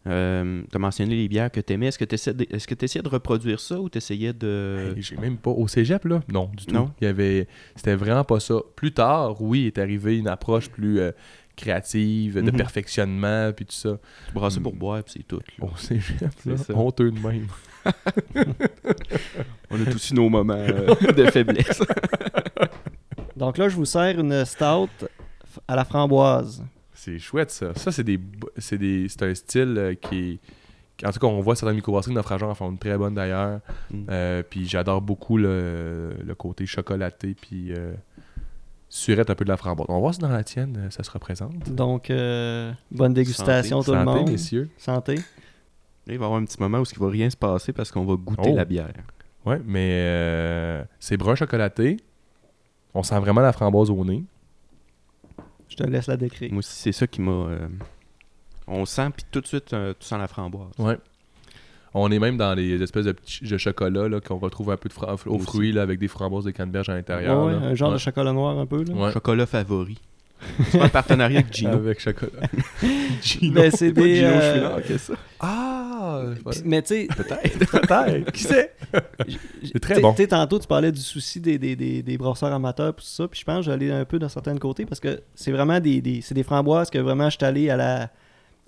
Tu as mentionné les bières que tu aimais. Est-ce que tu essayais, de... est-ce que tu essayais de reproduire ça ou tu essayais de. Hey, J'ai même pas au cégep là, non du tout. Non? Il y avait, c'était vraiment pas ça. Plus tard, oui, est arrivé une approche plus euh, créative, de Mhm. perfectionnement, puis tout ça. Tu brassais Mm. pour boire, puis c'est tout. là. Au cégep, là, C'est ça. honteux de même. [LAUGHS] On a tous eu nos moments euh, de faiblesse. [LAUGHS] Donc là, je vous sers une stout à la framboise. C'est chouette ça. Ça c'est des, c'est des, c'est un style euh, qui, qui- en tout cas, on voit certaines microbrasseries de naufrageurs en font une très bonne d'ailleurs. Mm. Euh, puis j'adore beaucoup le, le côté chocolaté, puis euh, surette un peu de la framboise. On va voir si dans la tienne euh, ça se représente. Donc, euh, bonne dégustation, tout le Santé, monde. messieurs. Santé. Là, il va y avoir un petit moment où il va rien se passer parce qu'on va goûter Oh. la bière. Ouais, mais euh, c'est brun chocolaté. On sent vraiment la framboise au nez. Je te laisse la décrire. Moi aussi, c'est ça qui m'a. euh, On sent, puis tout de suite, euh, tu sens la framboise. Ouais. On est même dans les espèces de petits de chocolat là, qu'on retrouve un peu de fra- aux fruits là, avec des framboises de canneberge à l'intérieur. Ouais, là. un genre Ouais. de chocolat noir un peu. Là. Ouais. Chocolat favori. C'est pas un partenariat avec Gino. Avec chocolat. [LAUGHS] Gino. Ben, c'est Pas des. Gino euh, Chouinard, qu'est-ce que ça? Ah! Mais tu sais, Peut-être. [LAUGHS] Peut-être. Qui sait? C'est très t'sais- bon. t'sais, tantôt, tu parlais du souci des, des, des, des brasseurs amateurs, puis tout ça. Puis je pense que j'allais un peu d'un certain côté parce que c'est vraiment des, des, c'est des framboises que vraiment je suis allé à la,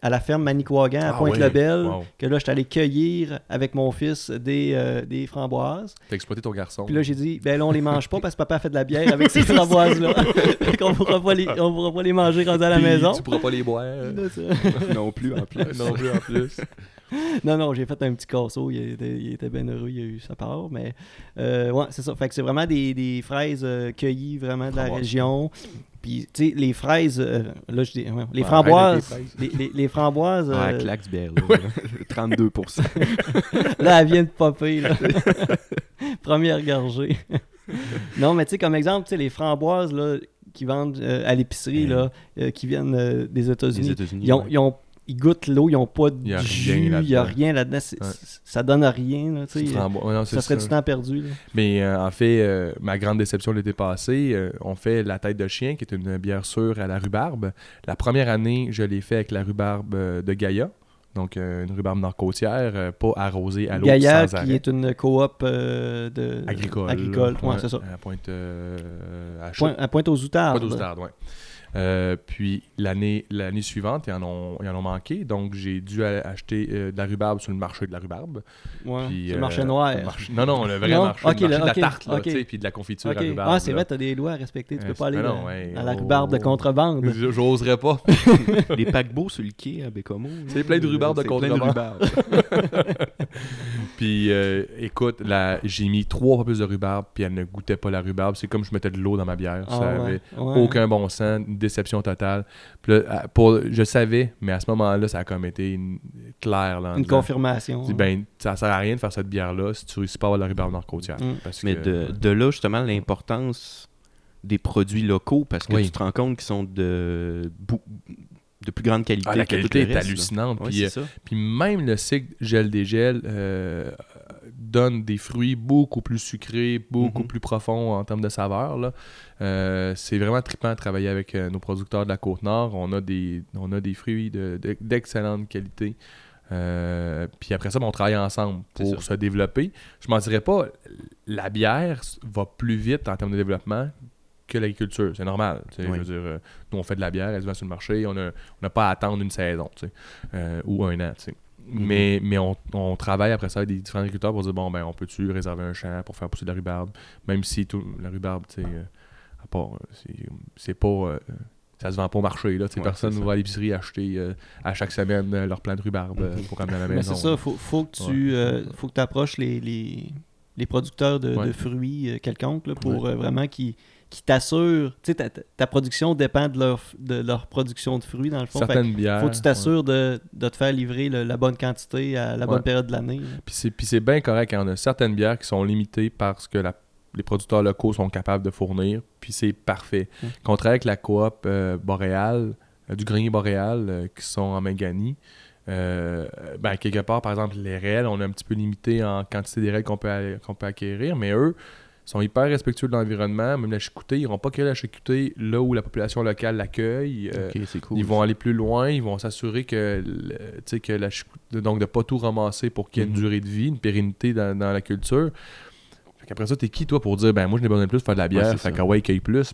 à la ferme Manicouagan à Ah Pointe-le-Bel. ouais. Wow. Que là, je suis allé cueillir avec mon fils des, euh, des framboises. T'as exploité ton garçon. Puis là, j'ai dit, ben là, on les mange pas parce que papa a fait de la bière avec [LAUGHS] ces framboises-là. [LAUGHS] Fait qu'on pourra pas les, on pourra pas les manger rendus à la Puis, maison. Tu pourras pas les boire. [LAUGHS] Non plus, en plus. non plus en plus. Non, non, j'ai fait un petit casseau. Il était, il était bien heureux, il a eu sa part. Mais euh, ouais, c'est ça. Fait que c'est vraiment des, des fraises euh, cueillies vraiment de la région. Puis, tu sais, les fraises, euh, là, je dis, ouais, les Ouais, framboises, les, les- les framboises, Ah, euh, claque du bière, là. [LAUGHS] 32%. [LAUGHS] là, elle vient de popper, là. [LAUGHS] Première gorgée. non, mais tu sais, comme exemple, tu sais, les framboises, là, qui vendent euh, à l'épicerie, Hey. là, euh, qui viennent euh, des États-Unis, États-Unis. ils, ont, ouais. ils, ont- ils goûtent l'eau, ils n'ont pas de y jus, il n'y a rien là-dedans. Ouais. Ça donne rien, là, tu sais. non, Ça serait du temps perdu. là. Mais euh, en fait, euh, ma grande déception l'été passé, euh, on fait la tête de chien, qui est une bière sûre à la rhubarbe. La première année, je l'ai fait avec la rhubarbe de Gaïa. Donc, une rhubarbe nord-côtière, pas arrosée à l'eau Gaillard, sans qui arrêt. est une coop de... Agricole. agricole. Ouais, c'est ça. À pointe, à Point- à Pointe aux Outards. Pointe aux Outardes, ouais. Euh, puis l'année l'année suivante, ils en, ont, ils en ont manqué. Donc, j'ai dû acheter euh, de la rhubarbe sur le marché de la rhubarbe. Ouais. Puis, C'est euh, le marché noir. le marché- Non, non, le vrai Non? marché. Ok, le marché là, de la tarte, là, ok. tu sais, puis de la confiture à rhubarbe. Ah, c'est vrai, t'as des lois à respecter. Tu peux pas aller non, ouais, à la oh. rhubarbe de contrebande. Je- [LAUGHS] J'oserais pas. [LAUGHS] Les paquebots sur le quai à Bécomo. C'est plein de rhubarbe de C'est plein contrebande. rhubarbe. [LAUGHS] Puis euh, écoute, là, j'ai mis trois fois plus de rhubarbe, puis elle ne goûtait pas la rhubarbe. C'est comme je mettais de l'eau dans ma bière. Ah, ça ouais, avait ouais. aucun bon sens, déception totale. Puis là, à- pour, je savais, mais à ce moment-là, ça a comme été une, clair. Là, Une disant, confirmation. dis, ben, ça sert à rien de faire cette bière-là si tu réussis pas à avoir la rhubarbe nord-côtière. Mm. Mais que, de, de là, justement, l'importance des produits locaux, parce que Oui. tu te rends compte qu'ils sont de, de plus grande qualité. Ah, la que tout qualité le est reste, hallucinante. Puis, euh, ça. Puis même le cycle gel-dégel euh, donne des fruits beaucoup plus sucrés, beaucoup Mhm. plus profonds en termes de saveur. Euh, c'est vraiment trippant de travailler avec euh, nos producteurs de la Côte-Nord. On a des, on a des fruits de- de- d'excellente qualité. Euh, puis après ça, ben, on travaille ensemble pour se développer. Je m'en dirais pas, la bière va plus vite en termes de développement que l'agriculture. C'est normal. tu sais, Oui. Je veux dire, euh, nous, on fait de la bière, elle se vend sur le marché. On n'a on pas à attendre une saison euh, ou un an. Mais, mais on, on travaille après ça avec des différents agriculteurs pour dire bon, ben, on peut-tu réserver un champ pour faire pousser de la rhubarbe, même si tout, la rhubarbe, tu sais, euh, à part, euh, c'est- pas. euh, ça se vend pas au marché. Là, Ouais, personne ça. va à l'épicerie acheter euh, à chaque semaine leur plant de rhubarbe euh, pour ramener à la Mais maison. c'est ça, faut, faut que tu faut que approches les, les, les producteurs de, Ouais. de fruits quelconques là, pour vraiment qu'ils qui t'assurent. Tu sais, ta, ta production dépend de leur, de leur production de fruits, dans le fond. Fait Certaines bières. faut que tu ouais. t'assures de, de te faire livrer le- la bonne quantité à la bonne période de l'année. Puis c'est, bien correct. On a certaines bières qui sont limitées parce que la- les producteurs locaux sont capables de fournir. Puis c'est parfait. Mm. On travaille avec la coop euh, boréale, euh, du grenier boréal, euh, qui sont en Mangani. Euh, ben, quelque part, par exemple, les réels, on est un petit peu limité en quantité des réels qu'on peut, qu'on peut acquérir, mais eux sont hyper respectueux de l'environnement. Même la chicoutée, ils n'iront pas cueillir la chicoutée là où la population locale l'accueille. Euh, Ok, c'est cool. ils vont aller plus loin, ils vont s'assurer que, le- que la donc de pas tout ramasser pour qu'il y ait une Mhm. durée de vie, une pérennité dans, dans la culture. Fait qu'après ça, t'es qui toi pour dire ben moi je n'ai besoin de plus de faire de la bière, c'est fait ouais, cueille plus.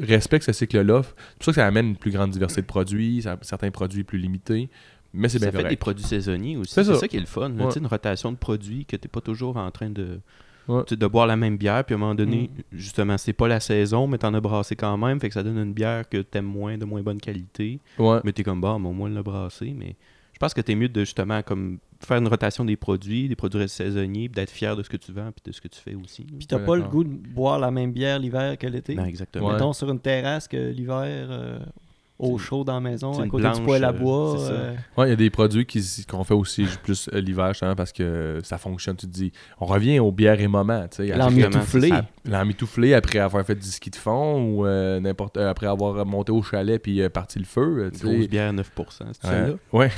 Respecte ce cycle-là. C'est pour ça que ça amène une plus grande diversité de produits, ça- certains produits plus limités, mais c'est bien ça fait des produits saisonniers aussi. C'est ça. ça. qui est le fun. là. Ouais. Une rotation de produits que tu n'es pas toujours en train de, Ouais. de boire la même bière. Puis à un moment donné, Mm. justement, c'est pas la saison, mais tu en as brassé quand même. Fait que ça donne une bière que tu aimes moins, de moins bonne qualité. Ouais. Mais tu es comme, bah, mais au moins le brasser. Mais je pense que tu es mieux de justement comme faire une rotation des produits, des produits saisonniers, puis d'être fier de ce que tu vends puis de ce que tu fais aussi. Puis t'as Ouais, pas le goût de boire la même bière l'hiver que l'été? Ben, exactement. Ouais. Mettons sur une terrasse que l'hiver euh, au C'est- chaud dans la maison, à une côté du blanche, poêle à euh, bois. euh, Ouais, il y a des produits qu'on fait aussi plus euh, l'hiver, justement, parce que ça fonctionne. Tu te dis, on revient aux bières et moments, L'emmitouflé. L'emmitouflé après avoir fait du ski de fond ou euh, n'importe euh, après avoir monté au chalet puis euh, parti le feu. tu Grosse sais. bière à 9%, c'est Ouais. celle-là? Ouais,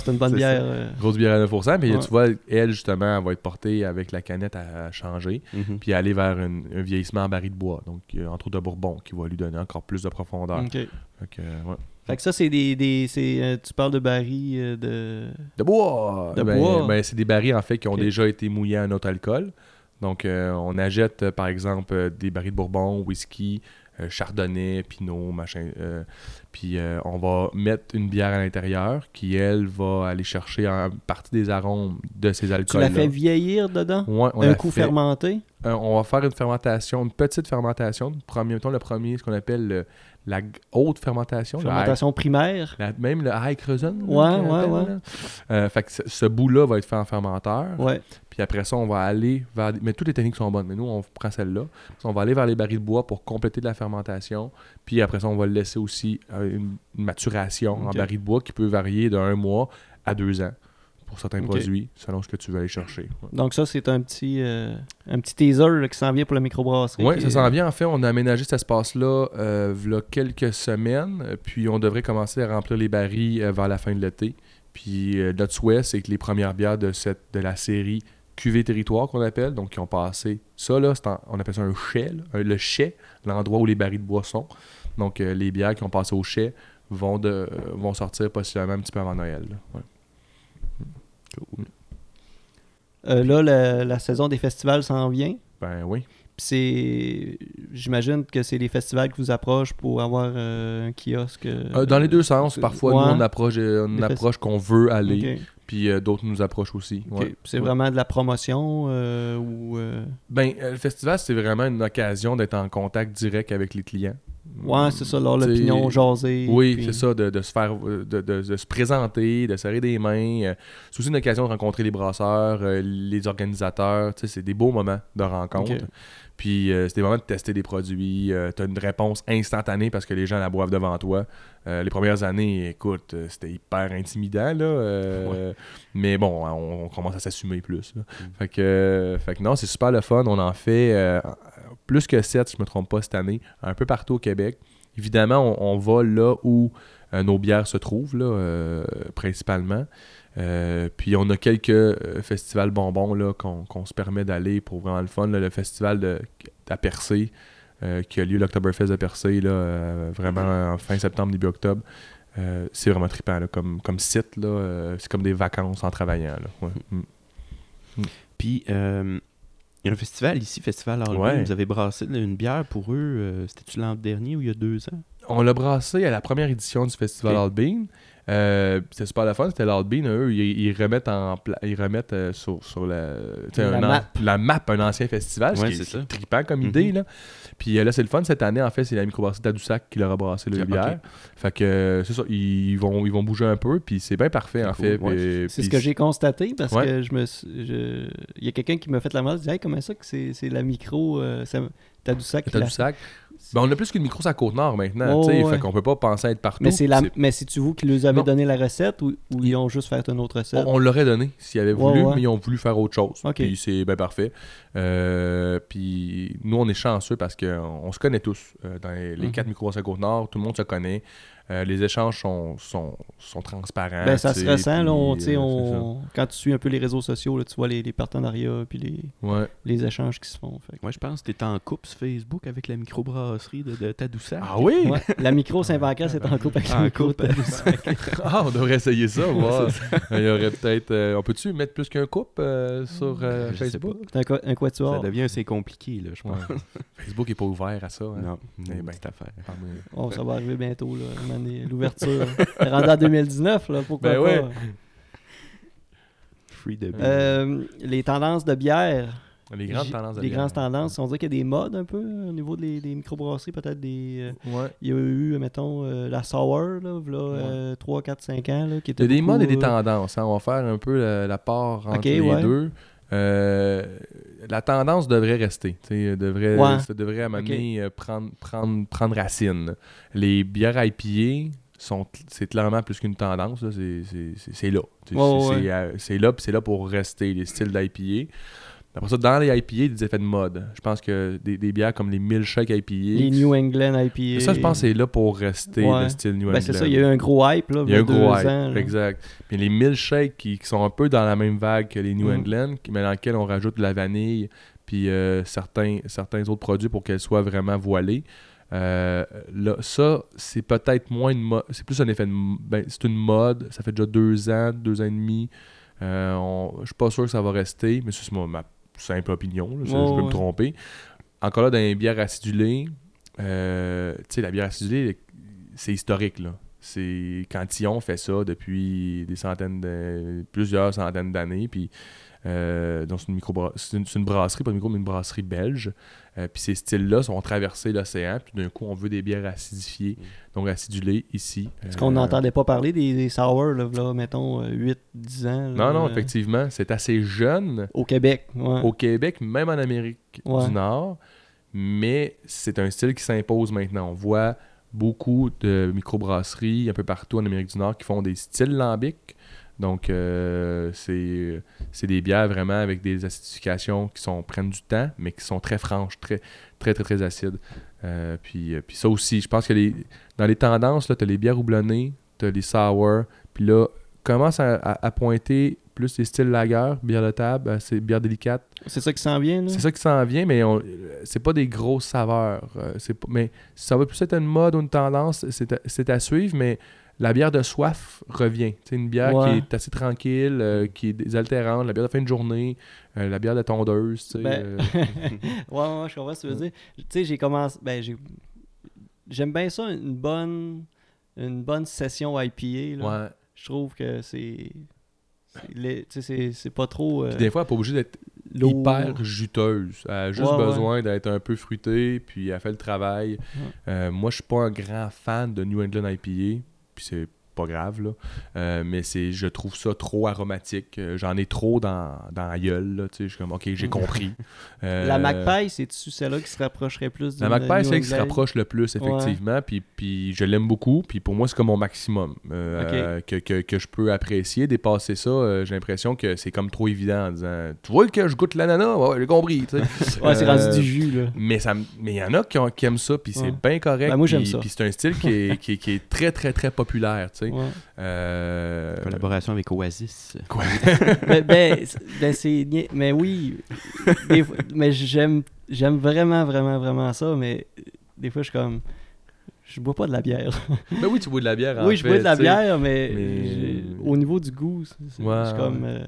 c'est une bonne bière. euh, grosse bière à 9%. Puis Ouais. tu vois, elle, justement, elle va être portée avec la canette à, changer Mhm. puis aller vers une- un vieillissement en baril de bois. Donc, euh, entre autres de Bourbon qui va lui donner encore plus de profondeur. ok. Fait que, ouais. Fait que ça, c'est des. des c'est, euh, tu parles de barils euh, de. De bois! De Ben- bois. ben, c'est des barils, en fait, qui ont déjà été mouillés en autre alcool. Donc, euh, on achète, euh, par exemple, euh, des barils de bourbon, whisky, euh, chardonnay, pinot, machin. euh, puis, euh, on va mettre une bière à l'intérieur qui, elle, va aller chercher en partie des arômes de ces Tu alcools l'as fait vieillir dedans? Ouais, on Un l'a coup fait. fermenté? Euh, on va faire une fermentation, une petite fermentation. Premier, mettons le premier, ce qu'on appelle le- la haute fermentation. Fermentation primaire la- même le high Creusen. Ouais, ouais, ouais. fait que ce, ce bout-là va être fait en fermenteur. Ouais. Puis après ça, on va aller vers. Mais toutes les techniques sont bonnes, mais nous, on prend celle-là. On va aller vers les barils de bois pour compléter de la fermentation. Puis après ça, on va le laisser aussi euh, une, une maturation en Ok. barils de bois qui peut varier d'un mois à deux ans pour certains produits, selon ce que tu veux aller chercher. Ouais. Donc, ça, c'est un petit, euh, un petit teaser là, qui s'en vient pour la microbrasserie. Oui, ça est- s'en vient. En fait, on a aménagé cet espace-là euh, v'là quelques semaines, euh, puis on devrait commencer à remplir les barils euh, vers la fin de l'été. Puis euh, notre souhait, c'est que les premières bières de, cette, de la série QV Territoire qu'on appelle, donc qui ont passé ça, là, en- on appelle ça un chai, là, un- le chai, l'endroit où les barils de bois sont. Donc euh, les bières qui ont passé au chai vont, de, euh, vont sortir possiblement un petit peu avant Noël. là. Ouais. Euh, là, la, la saison des festivals s'en vient. Ben oui. C'est. J'imagine que c'est les festivals qui vous approchent pour avoir euh, un kiosque. Euh, dans les deux sens, parfois ouais. nous on approche, on approche qu'on veut aller, puis euh, d'autres nous approchent aussi. ouais. C'est Ouais. vraiment de la promotion euh, ou. euh, Ben, le festival, c'est vraiment une occasion d'être en contact direct avec les clients. Ouais, c'est ça, leur l'opinion jasée. Oui, puis- c'est ça, de, de se faire, de, de- de se présenter, de serrer des mains. C'est aussi une occasion de rencontrer les brasseurs, les organisateurs. C'est des beaux moments de rencontre. Puis euh, c'est des moments de tester des produits. tu as une réponse instantanée parce que les gens la boivent devant toi. Euh, les premières années, écoute, euh, c'était hyper intimidant, là. euh, Mais bon, on, on commence à s'assumer plus. là. Mm. Fait, que, euh, fait que non, c'est super le fun. On en fait euh, plus que 7, si je me trompe pas, cette année, un peu partout au Québec. Évidemment, on, on va là où euh, nos bières se trouvent, là, euh, principalement. Euh, puis on a quelques euh, festivals bonbons là, qu'on, qu'on se permet d'aller pour vraiment le fun. là. le festival de, à Percé, euh, qui a lieu l'Octoberfest de Percé, là, euh, vraiment en fin septembre, début octobre. C'est vraiment trippant là, comme, comme site. Là, c'est comme des vacances en travaillant. Là. Ouais. Mm. Puis, il y a un festival ici, Festival Halloween. Ouais. Vous avez brassé une bière pour eux. C'était-tu l'an dernier ou il y a deux ans? On l'a brassé à la première édition du festival Ok. Alt Bean. Euh, c'était super la fun, c'était l'Alt Bean. Eux, ils, ils remettent, en pla- ils remettent euh, sur, sur la, La un an- map. la map, un ancien festival. ce Ouais, qui est- c'est trippant comme Mhm. idée. Là. Puis euh, là, c'est le fun cette année. En fait, c'est la microbrasserie Tadoussac qui leur a brassé le Ok. bière. Fait que c'est ça, ils vont, ils vont bouger un peu. Puis c'est bien parfait, en Cool, fait. ouais. C'est puis ce que j'ai constaté parce Ouais. que je me je- il y a quelqu'un qui m'a fait la main, il dit hey, comment ça que c'est c'est la micro euh, ça- Tadoussac qui l'a- Tadoussac. Ben, on a plus qu'une micro la Côte-Nord maintenant. Oh, tu sais, ouais. Fait qu'on peut pas penser à être partout. Mais c'est la mais c'est tu vous qui nous avez Non. donné la recette ou, ou ils ont juste fait une autre recette? On, on l'aurait donné s'ils avaient voulu, ouais. mais ils ont voulu faire autre chose. Ok. Puis c'est bien parfait. Euh, puis nous, on est chanceux parce qu'on on se connaît tous. euh, dans les, les Mhm. quatre micros à Côte-Nord, tout le monde se connaît. Euh, les échanges sont, sont, sont transparents. Ben, ça se ressent, là, on, euh, on- quand tu suis un peu les réseaux sociaux, là, tu vois les, les partenariats puis les, ça. Ouais. les échanges qui se font. que- Moi, je pense que tu en couple sur Facebook avec la microbrasserie de, de Tadoussac. Ah oui? Ouais, la micro Saint-Pancras c'est en couple avec En la micro. Tadoussac. Ah, on devrait essayer ça. Il y aurait peut-être. euh, on peut-tu mettre plus qu'un couple euh, sur euh, Je sais Facebook? Un, un Ça quatuor. devient assez compliqué, là, je pense. Facebook est pas ouvert à ça. hein. Non, Eh ben. petite affaire. Oh, ça va arriver bientôt, là, l'ouverture. [LAUGHS] Rendu en 2019, là, pourquoi Ben pas? ouais. Free de beer. Euh, les tendances de bière. Les grandes tendances de Les bière. grandes tendances. On dirait qu'il y a des modes un peu au niveau des, des microbrasseries, peut-être des. euh, Ouais. il y a eu, mettons, euh, la Sour, là, là 3, 4, 5 ans, là, qui Il était. y a des beaucoup, modes et des euh, tendances. hein. On va faire un peu la, la part entre les ouais. deux. Euh, la tendance devrait rester. Devrait, Ouais. Ça devrait amener euh, prendre, prendre, prendre racine. Les bières IPA, sont, c'est clairement plus qu'une tendance. là. C'est, c'est, c'est- c'est là. Ouais, ouais. euh, c'est là, puis c'est là pour rester, les styles d'IPA. Après ça, dans les IPA, il y a des effets de mode. Je pense que des, des bières comme les Milkshake IPA. Les New England IPA. Ça, je pense que c'est là pour rester Ouais. le style New Ben, England. c'est ça, il y a eu un gros hype, là, Il y a un deux gros hype, ans, exact. Puis les milkshakes qui, qui sont un peu dans la même vague que les New Mm. England, mais dans lesquels on rajoute de la vanille puis euh, certains, certains autres produits pour qu'elles soient vraiment voilées. Euh, là, ça, c'est peut-être moins une mode. C'est plus un effet de. Ben, c'est une mode. Ça fait déjà deux ans, deux ans et demi. Euh, on- je suis pas sûr que ça va rester, mais c'est ma simple opinion. là. Je peux ouais. me tromper. Encore là, dans les bières acidulées, euh, tu sais, la bière acidulée, c'est historique. là. C'est Cantillon fait ça depuis des centaines de, plusieurs centaines d'années. Puis euh, donc c'est une, une brasserie, pas une micro, mais une brasserie belge. Euh, puis ces styles-là sont traversés l'océan. Puis d'un coup, on veut des bières acidifiées, donc acidulées ici. Parce qu'on Euh, n'entendait pas parler des, des sour, là, là, mettons, 8-10 ans. là, Non, non, euh, effectivement, c'est assez jeune Au Québec, ouais. au Québec, même en Amérique Ouais. du Nord. Mais c'est un style qui s'impose maintenant. On voit beaucoup de microbrasseries un peu partout en Amérique du Nord qui font des styles lambiques. Donc, euh, c'est c'est des bières vraiment avec des acidifications qui sont, prennent du temps, mais qui sont très franches, très, très, très, très acides. Euh, puis, euh, puis ça aussi, je pense que les, dans les tendances, tu as les bières houblonnées, tu as les sour, puis là, commence à, à- à pointer plus les styles lager, bière de table, euh, c'est bière délicate. C'est ça qui s'en vient? C'est ça qui s'en vient, mais c'est pas des grosses saveurs. c'est pas- mais ça va plus être une mode ou une tendance, c'est à, c'est à suivre, mais la bière de soif revient. C'est une bière Ouais. qui est assez tranquille, euh, qui est désaltérante, la bière de fin de journée, euh, la bière de tondeuse. Ben, euh, [LAUGHS] ouais, ouais, je comprends ce que tu veux dire. Tu sais, j'ai commencé. Ben, j'ai. J'aime bien ça, une bonne. Une bonne session IPA. Là. ouais. Je trouve que c'est. c'est pas trop. euh, Puis des fois, elle n'est pas obligée d'être hyper juteuse. Elle a juste Ouais, ouais. besoin d'être un peu fruitée, puis elle fait le travail. Euh, moi, je suis pas un grand fan de New England IPA, puis c'est pas grave, là. Euh, mais c'est, je trouve ça trop aromatique. Euh, J'en ai trop dans, dans la gueule, là. Tu sais, je suis comme, OK, j'ai compris. [LAUGHS] Euh, La Magpie, c'est-tu celle-là qui se rapprocherait plus La Magpie, c'est New elle qui se rapproche le plus, effectivement. Puis, puis je l'aime beaucoup. Puis pour moi, c'est comme mon maximum euh, euh, que, que, que je peux apprécier. Dépasser ça, euh, j'ai l'impression que c'est comme trop évident en disant Tu vois que je goûte l'ananas? Ouais, j'ai compris. tu sais. [LAUGHS] Ouais, c'est Euh, rendu du jus, là. Mais m- mais il y en a qui, ont- qui aiment ça, puis c'est Ouais. bien correct. Ben, moi, j'aime ça. Puis c'est un style qui est, qui, est- qui est très, très, très populaire, tu sais. Ouais. Euh, Collaboration avec Oasis. quoi? [LAUGHS] [LAUGHS] ben, ben, c'est- ben, c'est mais oui des fois- mais j'aime j'aime vraiment vraiment vraiment ça mais des fois je suis comme je bois pas de la bière ben oui, tu bois de la bière. en oui je fait, bois de la bière mais, mais- au niveau du goût c'est comme euh,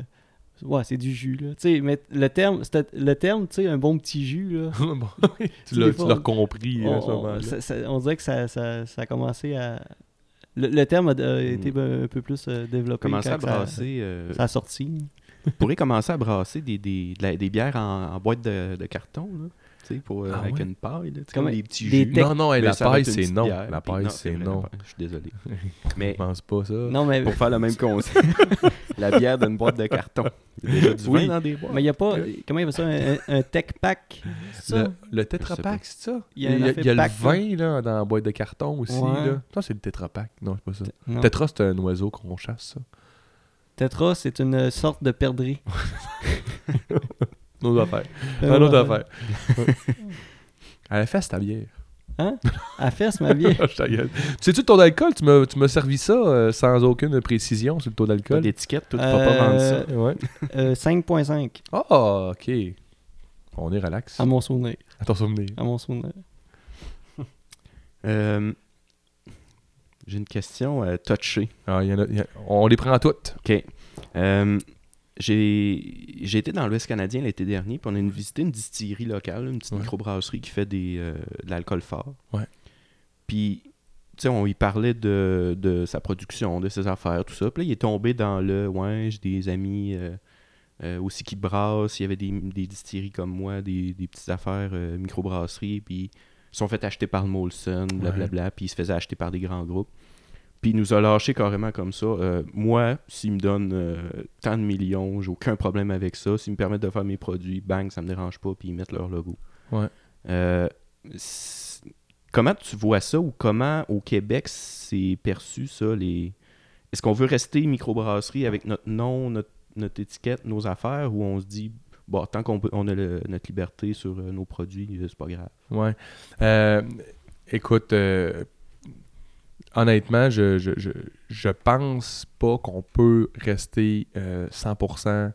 ouais c'est du jus là tu sais mais le terme c'était- le terme tu sais un bon petit jus là [LAUGHS] tu l'as fois, tu l'as on- compris on, à ce on- ça- ça- on dirait que ça, ça, ça a commencé à le, le terme a, a été un peu plus euh, développé Commencer à ça- brasser. euh, ça a sorti Vous pourrez commencer à brasser des, des, des bières en, en boîte de, de carton, là. Tu sais, pour, euh, Ah avec ouais? une paille, là. Tu sais, Comme Comme des petits des jus. tec- Non, non, hey, Mais la ça va paille, être une c'est petite non. bière, La puis paille, c'est vrai, non. paille, Je suis désolé. [LAUGHS] Je Mais pense pas ça. non mais pour faire le même [LAUGHS] concept, [LAUGHS] la bière d'une boîte de carton. Il y a déjà du Oui. vin dans des boîtes. Mais il n'y a pas. Comment il fait ça Un, un- un tech pack? C'est ça? Le, le Tetra Je sais pas. Pak, c'est ça? Il y a un il y a, effet il y a pack, le vin là, dans la boîte de carton aussi. Ouais. Là. Ça, c'est le Tetra Pak. Non, c'est pas ça. Non. Tetra, c'est un oiseau qu'on chasse, ça. Tetra, c'est une sorte de perdrix. Une autre affaire. Euh, Une autre affaire. À la [LAUGHS] fesse, ta bière. Hein? À fesse, ma bière. [LAUGHS] Tu sais-tu le taux d'alcool? Tu m'as tu m'as servi ça euh, sans aucune précision sur le taux d'alcool. d'étiquette, toi, tu peux pas vendre ça. Euh, Ouais. [LAUGHS] euh, 5.5 Ah, ok. On est relax. à mon souvenir. À ton souvenir. À mon souvenir. Euh, J'ai une question euh, touchée. Ah, il y en a- y a- on les prend toutes. OK. J'ai été dans l'Ouest canadien l'été dernier, puis on a une- visité une distillerie locale, une petite Ouais. microbrasserie qui fait des, euh, de l'alcool fort. Ouais. Puis, tu sais, on y parlait de, de sa production, de ses affaires, tout ça. Puis là, il est tombé dans le « ouais, j'ai des amis euh, euh, aussi qui brassent, il y avait des, des distilleries comme moi, des, des petites affaires microbrasseries, puis ils sont fait acheter par le Molson, blablabla, puis ils se faisaient acheter par des grands groupes. Puis il nous a lâché carrément comme ça. Euh, moi, s'il me donne euh, tant de millions, j'ai aucun problème avec ça. S'ils me permettent de faire mes produits, bang, ça me dérange pas, puis ils mettent leur logo. Ouais. Euh, comment tu vois ça ou comment au Québec c'est perçu ça les Est-ce qu'on veut rester microbrasserie avec notre nom, notre, notre étiquette, nos affaires ou on se dit bon tant qu'on on a le- notre liberté sur euh, nos produits, c'est pas grave? Ouais. Écoute, honnêtement, je, je, je, je pense pas qu'on peut rester euh, 100%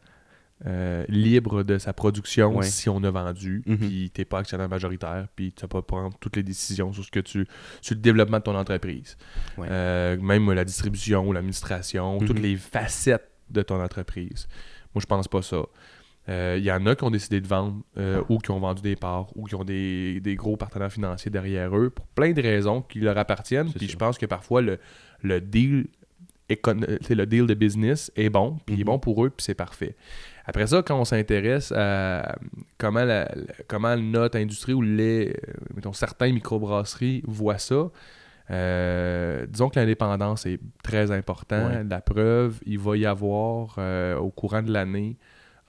euh, libre de sa production Ouais. si on a vendu, Mhm. puis t'es pas actionnaire majoritaire, puis tu pas prendre toutes les décisions sur ce que tu sur le développement de ton entreprise. Ouais. Euh, même la distribution, l'administration, toutes Mhm. les facettes de ton entreprise. Moi, je pense pas ça. Euh, Il y en a qui ont décidé de vendre euh, ou qui ont vendu des parts ou qui ont des, des gros partenaires financiers derrière eux pour plein de raisons qui leur appartiennent. Puis je pense que parfois le, le deal euh, le deal de business est bon, puis il est Mhm. bon pour eux, puis c'est parfait. Après ça, quand on s'intéresse à comment, la, comment notre industrie ou les, mettons, certains microbrasseries voient ça, euh, disons que l'indépendance est très important. Ouais. La preuve, il va y avoir euh, au courant de l'année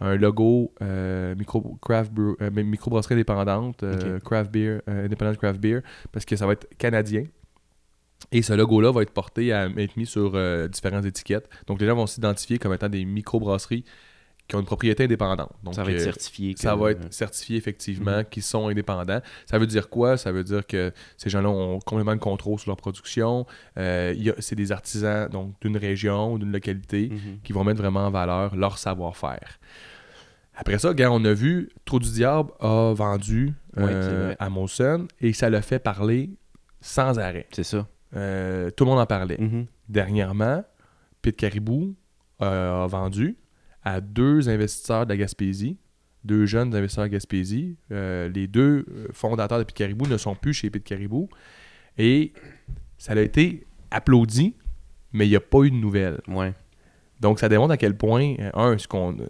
un logo euh, micro, craft brew- euh, microbrasserie indépendante, euh, craft beer, euh, independent craft beer, parce que ça va être canadien. Et ce logo-là va être porté à être mis sur différentes étiquettes. Donc les gens vont s'identifier comme étant des microbrasseries qui ont une propriété indépendante. Donc, ça va être euh, certifié. que- ça va être certifié effectivement qu'ils sont indépendants. Ça veut dire quoi? Ça veut dire que ces gens-là ont complètement le contrôle sur leur production. Euh, c'est des artisans donc d'une région ou d'une localité Mhm. qui vont mettre vraiment en valeur leur savoir-faire. Après ça, on a vu Trou du Diable a vendu euh, à Molson et ça l'a fait parler sans arrêt. C'est ça. Euh, tout le monde en parlait. Mhm. dernièrement, Pete Caribou a vendu à deux investisseurs de la Gaspésie, deux jeunes investisseurs de la Gaspésie. Euh, les deux euh, fondateurs de Pete Caribou ne sont plus chez Pete Caribou. Et ça a été applaudi, mais il n'y a pas eu de nouvelles. Ouais. Donc, ça démontre à quel point, euh, un, ce qu'on, euh,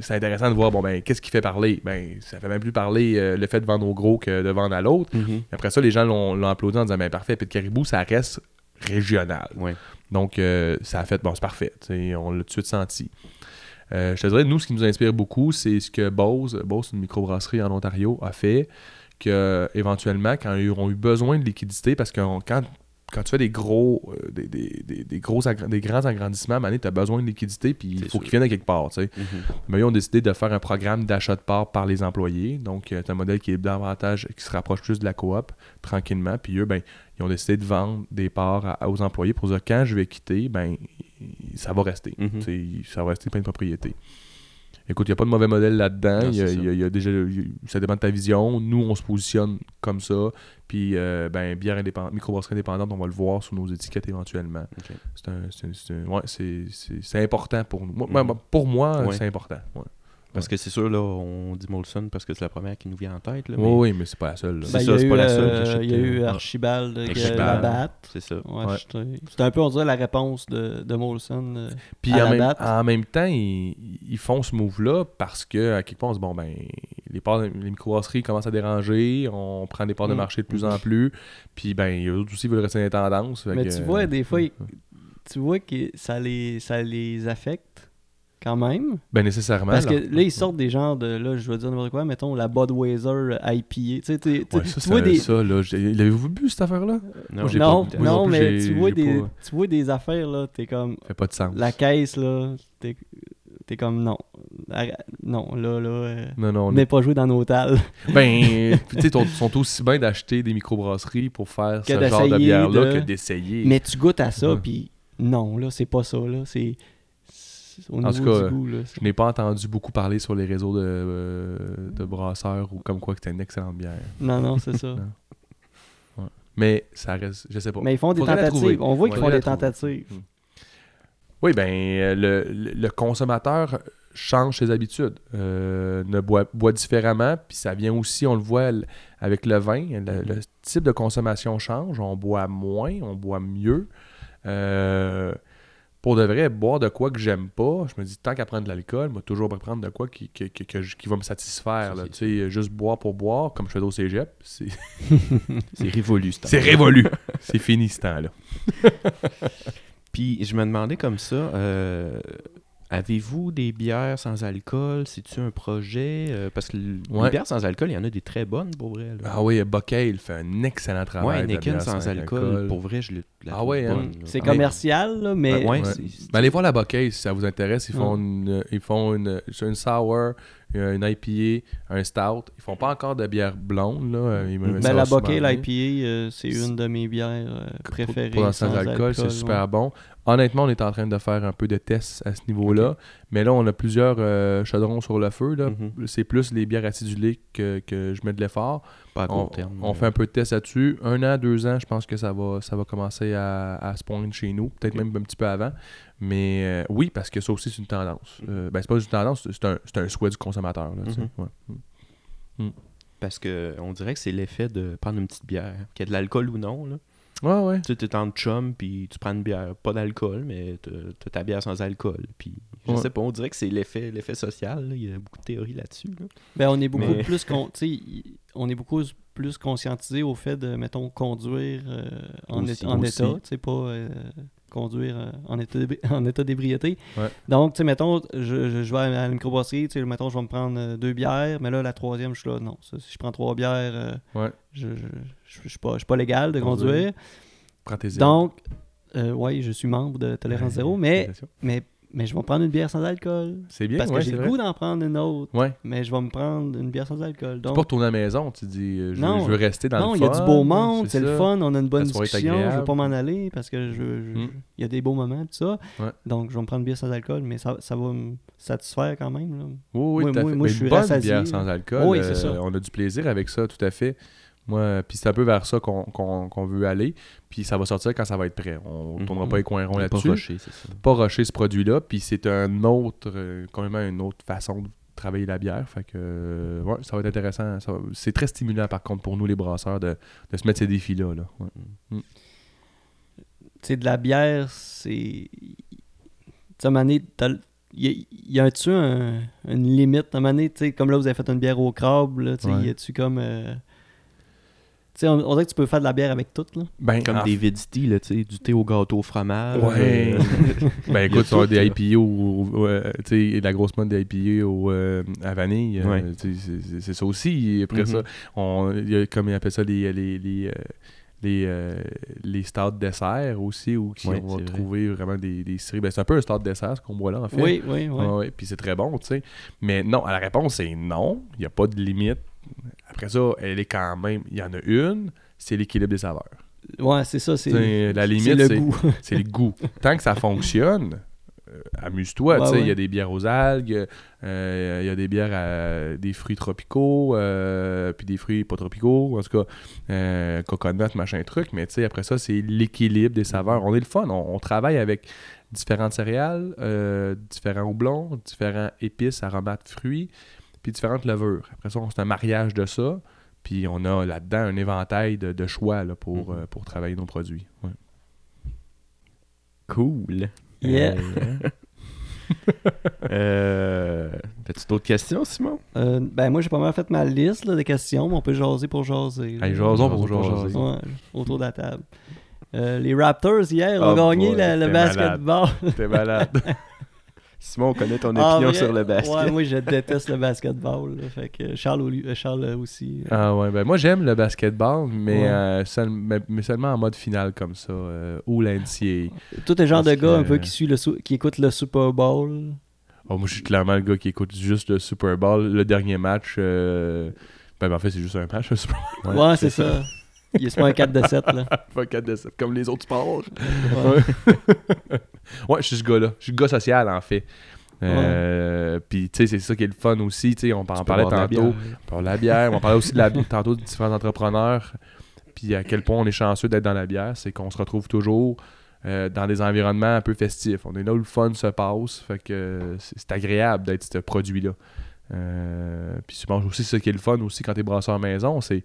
c'est intéressant de voir, bon, ben, qu'est-ce qui fait parler? Ben, ça fait même plus parler euh, le fait de vendre au gros que de vendre à l'autre. Mhm. Après ça, les gens l'ont, l'ont applaudi en disant, ben, parfait, Pete Caribou, ça reste régional. Ouais. Donc, euh, ça a fait, bon, c'est parfait. On l'a tout de suite senti. Euh, je te dirais, nous, ce qui nous inspire beaucoup, c'est ce que Bose, Bose, une microbrasserie en Ontario, a fait, que éventuellement, quand ils auront eu besoin de liquidité, parce que on- quand, quand tu fais des gros, euh, des, des- des- des gros des grands agrandissements, à tu as besoin de liquidité, puis il faut qu'ils viennent de quelque part. tu sais. Mhm. Mais ils ont décidé de faire un programme d'achat de parts par les employés. Donc, c'est un modèle qui est davantage, qui se rapproche plus de la coop, tranquillement. Puis eux, ben, ils ont décidé de vendre des parts à- aux employés pour dire quand je vais quitter, ben, ça va rester. Mhm. Ça va rester plein de propriétés. Écoute, il n'y a pas de mauvais modèle là-dedans. Il y a- il y déjà, ça dépend de ta vision. Nous, on se positionne comme ça. Puis, euh, ben, bière indépendante, microbrasserie indépendante, on va le voir sur nos étiquettes éventuellement. Ok. C'est ouais, important pour nous. Moi, Mhm. pour moi, Ouais. c'est important. ouais. Parce que c'est sûr, là, on dit Molson parce que c'est la première qui nous vient en tête. Là, Oui, mais oui, mais c'est pas la seule. C'est Ben, il y ça, a c'est eu, pas la seule qui euh, Il y a eu Archibald, euh, Archibald. C'est ça. Ouais, Ouais. j'étais- C'était un peu, on dirait, la réponse de, de Molson. euh, Puis à en la même, date. en même temps, ils, ils font ce move-là parce que, à quelque part, on se dit, bon, ben, les, parts, les microbrasseries commencent à déranger, on prend des parts de Mm. marché de plus en plus, puis, ben, eux autres aussi veulent rester dans les tendances. Mais que, tu vois, des fois, ils- tu vois que ça les, ça les affecte quand même. Ben, nécessairement. Parce que là. là, ils sortent des genres de, là, je vais dire n'importe quoi, mettons la Budweiser IPA. Tu sais, tu- vois des. ça, là. L'avez-vous bu, cette affaire-là? Non, Moi, Non, pas- non, moi non plus, mais tu vois, des, pas- tu vois des affaires, là, t'es comme. Ça fait pas de sens. La caisse, là, t'es t'es comme non. Non, là, là. euh, Non, non, on on n'est pas joué dans nos tales. [LAUGHS] Ben, tu sais, ils sont aussi bien d'acheter des microbrasseries pour faire Que ce genre de bière-là de- que d'essayer. Mais tu goûtes à ça, puis non, là, c'est pas ça, là. C'est. Au En tout cas, du goût, là. c'est- Je n'ai pas entendu beaucoup parler sur les réseaux de, euh, de brasseurs ou comme quoi que c'était une excellente bière. Non, non, c'est ça. [LAUGHS] Non. Ouais. Mais ça reste, je sais pas. Mais ils font des Faudrait tentatives. On voit qu'ils font des trouver. tentatives. Oui, ben euh, le, consommateur change ses habitudes, euh, ne boit, boit différemment, puis ça vient aussi, on le voit avec le vin, le, le type de consommation change, on boit moins, on boit mieux. Euh, pour de vrai, boire de quoi que j'aime pas, je me dis, tant qu'à prendre de l'alcool, moi, toujours prendre de quoi qui, qui, va me satisfaire. Là. c'est Tu sais, juste boire pour boire, comme je fais au cégep, c'est [LAUGHS] C'est révolu, ce c'est temps-là. révolu. c'est fini ce temps-là. [LAUGHS] Puis je me demandais comme ça, euh, avez-vous des bières sans alcool? C'est-tu un projet? Euh, parce que l- Ouais. les bières sans alcool, il y en a des très bonnes pour vrai. Là. Ah oui, Buckale il fait un excellent travail. ouais, la Necken bière sans, alcool, pour vrai, je l'ai la Ah ouais, hein? bonne, là. C'est Ah, commercial, là, mais. Ouais, Ouais. c'est- c'est- Ben, allez voir la Buckeye si ça vous intéresse. Ils Ouais. font, une, ils font une sour, une IPA, un stout. Ils font pas encore de bière blonde. Là. Ils me Ben, la souvent Bocale bien. IPA, euh, c'est une de mes bières euh, préférées. Pour, pour sans, alcool, c'est super bon. Honnêtement, on est en train de faire un peu de tests à ce niveau-là. Mais là, on a plusieurs euh, chaudrons sur le feu. là. Mhm. C'est plus les bières acidulées que, que je mets de l'effort. Pas à On, terme. on euh, fait un peu de tests là-dessus. Un an, deux ans, je pense que ça va, ça va commencer à, à se poindre chez nous. Peut-être même un petit peu avant. Mais euh, oui, parce que ça aussi, c'est une tendance. Euh, ben, c'est pas une tendance, c'est un, c'est un souhait du consommateur. là, tu sais. Mhm. Ouais. Parce que on dirait que c'est l'effet de prendre une petite bière, qu'il y a de l'alcool ou non. Là. Ouais, ouais. Tu sais, t'es en chum, puis tu prends une bière, pas d'alcool, mais t'as t'as ta bière sans alcool. Puis, je Ouais. sais pas, on dirait que c'est l'effet l'effet social. là. Il y a beaucoup de théories là-dessus. là. Ben, on est beaucoup Mais- plus con- [LAUGHS] tu on est beaucoup plus conscientisé au fait de mettons conduire euh, en, Aussi, é- en aussi. état, tu sais pas euh, conduire euh, en état d'ébri- [LAUGHS] en état d'ébriété. Ouais. Donc tu sais mettons je, je, je vais à la microbrasserie, tu sais mettons je vais me prendre euh, deux bières, mais là la troisième je suis là non, ça, si je prends trois bières euh, Ouais. je je, je, suis pas je suis pas légal de Conduire. conduire. Prends tes ailes. Donc euh, ouais, je suis membre de Tolérance Zéro, mais mais je vais prendre une bière sans alcool C'est bien, parce ouais, que j'ai le vrai. goût d'en prendre une autre, Ouais. mais je vais me prendre une bière sans alcool. Tu Donc peux pas retourner à la maison, tu dis, euh, je, veux- Non. je veux rester dans non, le il y fun. a du beau monde, c'est le fun, on a une bonne discussion, je veux pas m'en aller parce que je, Mm. il y a des beaux moments tout ça. Ouais. Donc je vais me prendre une bière sans alcool, mais ça, ça va me satisfaire quand même. là. Oui, oui, Moi- moi- je une suis bonne rassasié, bière sans alcool, Oui, euh, on a du plaisir avec ça, tout à fait. Moi, puis c'est un peu vers ça qu'on qu'on- qu'on veut aller. Puis ça va sortir quand ça va être prêt. On ne Mhm. tournera pas les coins ronds Pas là-dessus. rusher, c'est ça. Pas rusher ce produit-là. Puis c'est un autre, euh, une autre façon de travailler la bière. Fait que, euh, ouais, ça va être intéressant. Va- C'est très stimulant, par contre, pour nous, les brasseurs, de, de se mettre ces défis-là. Là. Ouais. Tu sais, de la bière, c'est. Tu sais, à un moment donné, t'as le- il y, a- un-tu un- une limite? À un moment donné, tu sais, comme là, vous avez fait une bière au crabe, là, tu sais, Ouais. y a-tu comme. euh, Tu sais, on, on dirait que tu peux faire de la bière avec tout, là. Ben, Comme en des là, tu sais, du thé au gâteau au fromage. Ouais. euh, [LAUGHS] Ben écoute, va tout, des là. IPA ou, ou, euh, tu sais, la grosse mode des IPA au, euh, à vanille, euh, Ouais. tu c'est- ça aussi. Et après Mhm. ça, on, il y a, comme ils appellent ça, les, les, les, euh, les, euh, les stades dessert aussi, où qui- Ouais, on va vrai. trouver vraiment des, des séries. Ben, c'est un peu un stade dessert, ce qu'on boit là, en fait. Oui, oui, oui. Ouais, Puis c'est très bon, tu sais. Mais non, la réponse c'est non. Il n'y a pas de limite. Après ça, elle est quand même. Il y en a une, c'est l'équilibre des saveurs. Ouais, c'est ça, c'est. La c'est limite, le c'est goût. [LAUGHS] c'est le goût. Tant que ça fonctionne, euh, amuse-toi. Ouais, Il y a des bières aux algues, euh, il y a des bières à des fruits tropicaux, euh, puis des fruits pas tropicaux, en tout cas, coconut, machin truc. Mais tu sais, après ça, c'est l'équilibre des saveurs. On est le fun. On, on travaille avec différentes céréales, différents houblons, différents épices, aromates, fruits, puis différentes levures. Après ça, on- c'est un mariage de ça. Puis on a là-dedans un éventail de, de choix là, pour, Mhm. euh, pour travailler nos produits. Ouais. Cool. Yeah. [LAUGHS] Euh, euh, T'as-tu d'autres questions, Simon? Euh, ben, moi, j'ai pas mal fait ma liste là, de questions, mais on peut jaser pour jaser. Hey, jasons pour jaser. Ouais, autour de la table. Euh, les Raptors, hier, Oh ont gagné la- le basketball. T'es malade. [LAUGHS] Simon, on connaît ton Ah, opinion sur le basket. Ouais, moi, je [LAUGHS] déteste le basketball. là. fait que Charles, euh, Charles aussi. ah ouais, ben moi j'aime le basketball, mais, Ouais. euh, seul- mais, mais seulement en mode final comme ça, euh, ou l'NCA. Tout le genre de gars un peu qui, suit le qui écoute le Super Bowl? Oh, moi je suis clairement le gars qui écoute juste le Super Bowl, le dernier match. euh, Ben, ben, en fait, c'est juste un match, le Super Bowl. Ouais, c'est ça. Il est [LAUGHS] pas un 4 de 7 là. Pas 4 de 7, comme les autres sports. Ouais. [LAUGHS] Ouais, je suis ce gars-là. Je suis le gars social, en fait. Euh, Puis, tu sais, c'est ça qui est le fun aussi. Tu sais, on en peux parlait boire de la tantôt. bière. On parlait de la bière. On parlait aussi de la, [LAUGHS] tantôt de différents entrepreneurs. Puis à quel point on est chanceux d'être dans la bière, c'est qu'on se retrouve toujours euh, dans des environnements un peu festifs. On est là où le fun se passe. Fait que c'est c'est agréable d'être ce produit-là. Euh, puis je pense aussi ce qui est le fun aussi quand t'es brasseur maison, c'est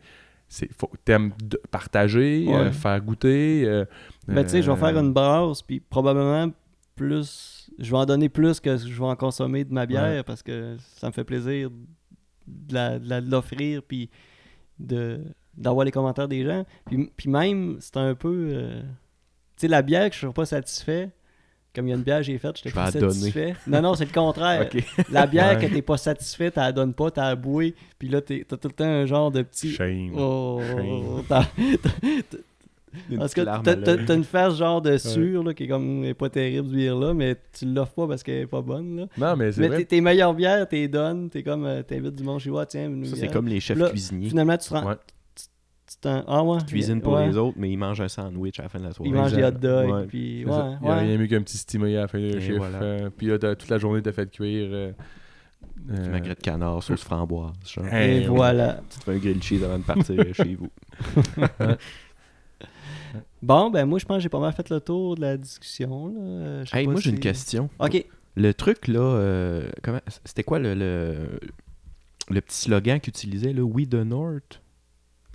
c'est faut t'aimes partager, Ouais. faire goûter. Euh, Ben, tu sais, je vais euh, faire une brasse, puis probablement plus. Je vais en donner plus que je vais en consommer de ma bière Ouais. parce que ça me fait plaisir de l'offrir, puis de d'avoir les commentaires des gens. Puis, puis même, c'est un peu. euh, Tu sais, la bière que je ne suis pas satisfait, comme il y a une bière que j'ai faite, je pas satisfait. Non, non, c'est le contraire. [LAUGHS] La bière Ouais. que t'es pas satisfait, t'as la donnes pas, t'as la bouée, puis là, t'es- t'as tout le temps un genre de petit. Shame. Oh, Shame. Petite que larme t'as- une face genre de sûre là, qui est comme est pas terrible, ce bière-là, mais tu l'offres pas parce qu'elle est pas bonne. Là. Non, mais c'est vrai. tes, tes meilleures bières, t'es donnes, t'es comme euh, t'invites du monde chez toi, tiens, une Ça, c'est bière. comme les chefs Là, cuisiniers. Finalement, tu te rends. Ouais. tu- tu t'en- ah ouais. Ils cuisinent pour ouais. les autres, mais ils mangent un sandwich à la fin de la soirée. Ils mangent des hot dogs, Ouais. puis ouais. Il n'y a ouais. rien mieux qu'un petit stimulé à la fin du chiffre. voilà. euh, puis là, toute la journée, t'as fait cuire. euh, Du euh, magret de canard, sauce framboise. Genre. Et voilà. Tu te fais un grill cheese avant de partir chez vous. [LAUGHS] Bon, ben moi, je pense que j'ai pas mal fait le tour de la discussion. Là. Je sais Hey, pas moi, j'ai une question. Ok. Le truc, là, euh, comment, c'était quoi le, le, le petit slogan qu'ils utilisaient, là? We the North?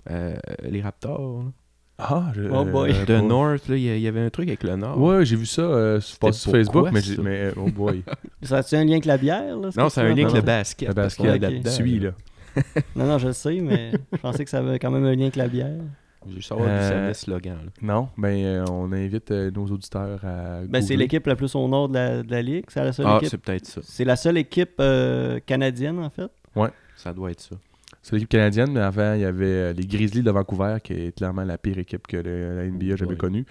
Euh, les Raptors. là. Ah, je, Oh boy. euh, The pas- North, là, il y a- avait un truc avec le Nord. Ouais, j'ai vu ça euh, sur, Facebook, mais, j'ai- ça? mais oh boy, [LAUGHS] Ça a-tu un lien avec la bière? Là, ce Non, c'est tu un lien avec le basket. le basket, est ok. là-dedans, suis là. Non, non, je le sais, mais je pensais que ça avait quand même un lien avec la bière. Je veux savoir Euh, ce slogan. là. Non, ben euh, on invite euh, nos auditeurs à. Ben, c'est l'équipe la plus au nord de la, de la ligue. C'est la seule Ah, équipe. c'est peut-être ça. C'est la seule équipe euh, canadienne, en fait. Ça doit être ça. C'est l'équipe canadienne, mais avant, il y avait les Grizzlies de Vancouver, qui est clairement la pire équipe que le- la NBA a jamais Ouais. connue.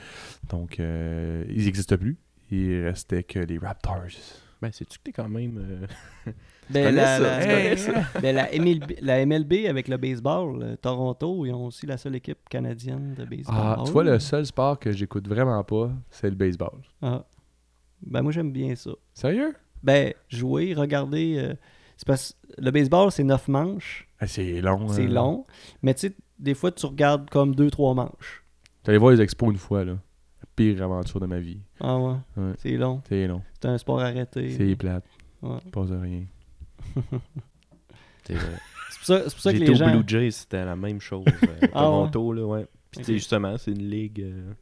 Donc, euh, ils n'existent plus. Il restait que les Raptors. Ben, c'est-tu que t'es quand même. [LAUGHS] Ben, la, ça, la- tu connais ça. [LAUGHS] ben, la MLB, la MLB avec le baseball, euh, Toronto, ils ont aussi la seule équipe canadienne de baseball. Ah, tu vois, le seul sport que j'écoute vraiment pas, c'est le baseball. Ah. Ben, moi, j'aime bien ça. Sérieux? Ben, jouer, regarder. euh, c'est parce le baseball, c'est neuf manches. Ah, c'est long. C'est euh. long. Mais tu sais, des fois, tu regardes comme deux, trois manches. J'allais voir les expos une fois, là. La pire aventure de ma vie. Ah ouais, Ouais. c'est long. C'est long. C'est un sport arrêté. C'est plate. Ouais. Il passe rien. [LAUGHS] C'est vrai. C'est pour ça, c'est pour ça que J'étais les au gens... Blue Jays, c'était la même chose. euh, [LAUGHS] Ah Toronto, là, ouais. Puis tu sais, Ok. justement, c'est une ligue, euh,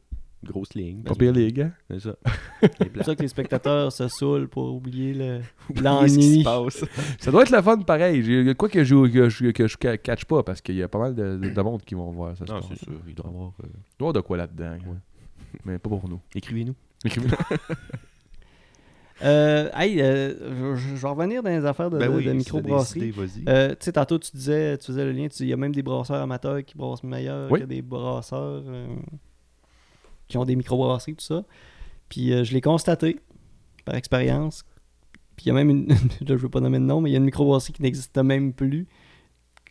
grosse ligue. Pas pire les gars. C'est ça. [LAUGHS] C'est pour ça que les spectateurs se saoulent pour oublier le- Oubliez ce qui l'ennui. se passe. Ça doit être le fun pareil. Quoi que je, que je, que je ca- catch pas parce qu'il y a pas mal de, de, de monde qui vont voir ça. Non, c'est sûr. Il doit y avoir. euh, Il doit y avoir de quoi là-dedans. Ouais. Mais pas pour nous. Écrivez-nous. Euh, hey, euh, je, je vais revenir dans les affaires de, Ben de- oui, de si microbrasserie. Euh, tu sais, tantôt, tu disais, tu faisais le lien, il y a même des brasseurs amateurs qui brassent meilleur Oui. que des brasseurs euh, qui ont des microbrasseries, tout ça. Puis euh, je l'ai constaté par expérience. Puis il y a même une, [LAUGHS] là, je veux pas nommer de nom, mais il y a une microbrasserie qui n'existe même plus,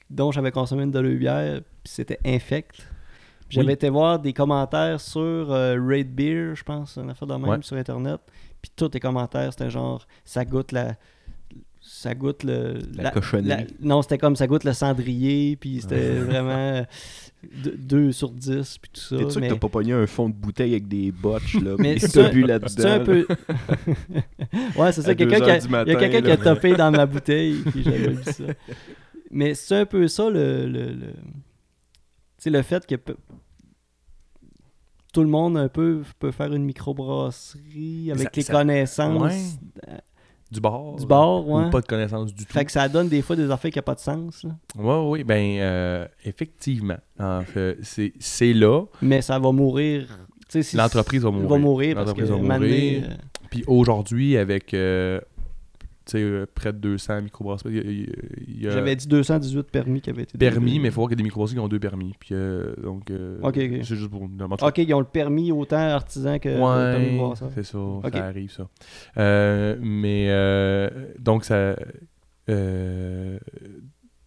dont j'avais consommé une de leur bière, puis c'était infect. J'avais Oui. été voir des commentaires sur euh, Raid Beer, je pense, une affaire de même Ouais. sur Internet. Puis tous les commentaires, c'était genre, ça goûte la. Ça goûte le. La cochonnerie. non, c'était comme ça goûte le cendrier, puis c'était [LAUGHS] vraiment 2 sur 10, puis tout ça. T'es sûr mais- que t'as pas pogné un fond de bouteille avec des botches, là, Mais t'as bu là-dedans? c'est un peu. [LAUGHS] ouais, c'est ça. Quelqu'un qui a, y a quelqu'un qui a topé dans ma bouteille, [LAUGHS] puis j'avais vu ça. Mais c'est un peu ça le. le, le... Tu sais, le fait que tout le monde un peu peut faire une microbrasserie avec Ça- les ça- connaissances Ouais. Du bar. du ouais. Ou pas de connaissance du tout. Fait que ça donne des fois des affaires qui n'ont pas de sens. Ouais, oui, ben, euh, effectivement. En fait, c'est là. Mais ça va mourir. Si- L'entreprise va mourir. va mourir parce que L'entreprise va mourir. euh, Puis aujourd'hui, avec euh, euh, près de 200 microbrasseries, J'avais dit 218 permis qui avaient été permis, mais il faut voir qu'il y a des microbrasseries qui ont deux permis. Puis euh, donc, euh, c'est juste pour. Ok, ils ont le permis autant artisan que le permis Ouais, brasseur. c'est ça, ça arrive ça. Euh, mais donc ça,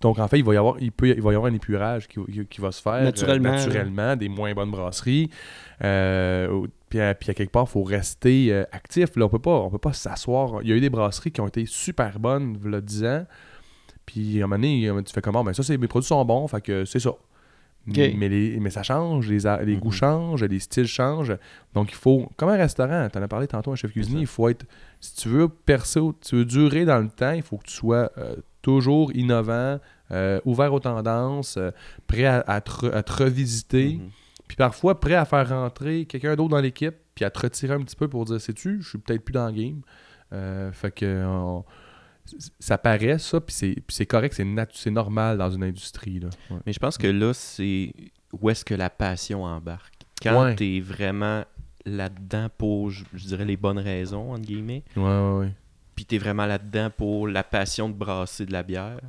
donc en fait il va y avoir, il peut, y- il va y avoir un épurage qui, qui- va se faire Naturellement, naturellement, des moins bonnes brasseries. Euh, puis, à, puis à quelque part, il faut rester euh, actif. Là, on peut pas, on peut pas s'asseoir. Il y a eu des brasseries qui ont été super bonnes, il y a 10 ans. Puis à un moment donné, tu fais comment? Ben ça, c'est, mes produits sont bons, fait que c'est ça. Mais, les, mais ça change, les, les goûts Mhm. changent, les styles changent. Donc il faut, comme un restaurant, tu en as parlé tantôt, un chef cuisinier, il faut être, si tu veux percer, tu veux durer dans le temps, il faut que tu sois euh, toujours innovant, euh, ouvert aux tendances, euh, prêt à, à te, à te revisiter, Mhm. Puis parfois prêt à faire rentrer quelqu'un d'autre dans l'équipe, puis à te retirer un petit peu pour dire, sais-tu, je suis peut-être plus dans le game. Euh, fait que on- ça paraît ça, puis c'est, puis c'est correct, c'est, normal dans une industrie. Là. Ouais. Mais je pense que là, c'est où est-ce que la passion embarque. Quand Ouais. t'es vraiment là-dedans pour, je, je dirais, les bonnes raisons, entre guillemets, Ouais, ouais, ouais. puis t'es vraiment là-dedans pour la passion de brasser de la bière,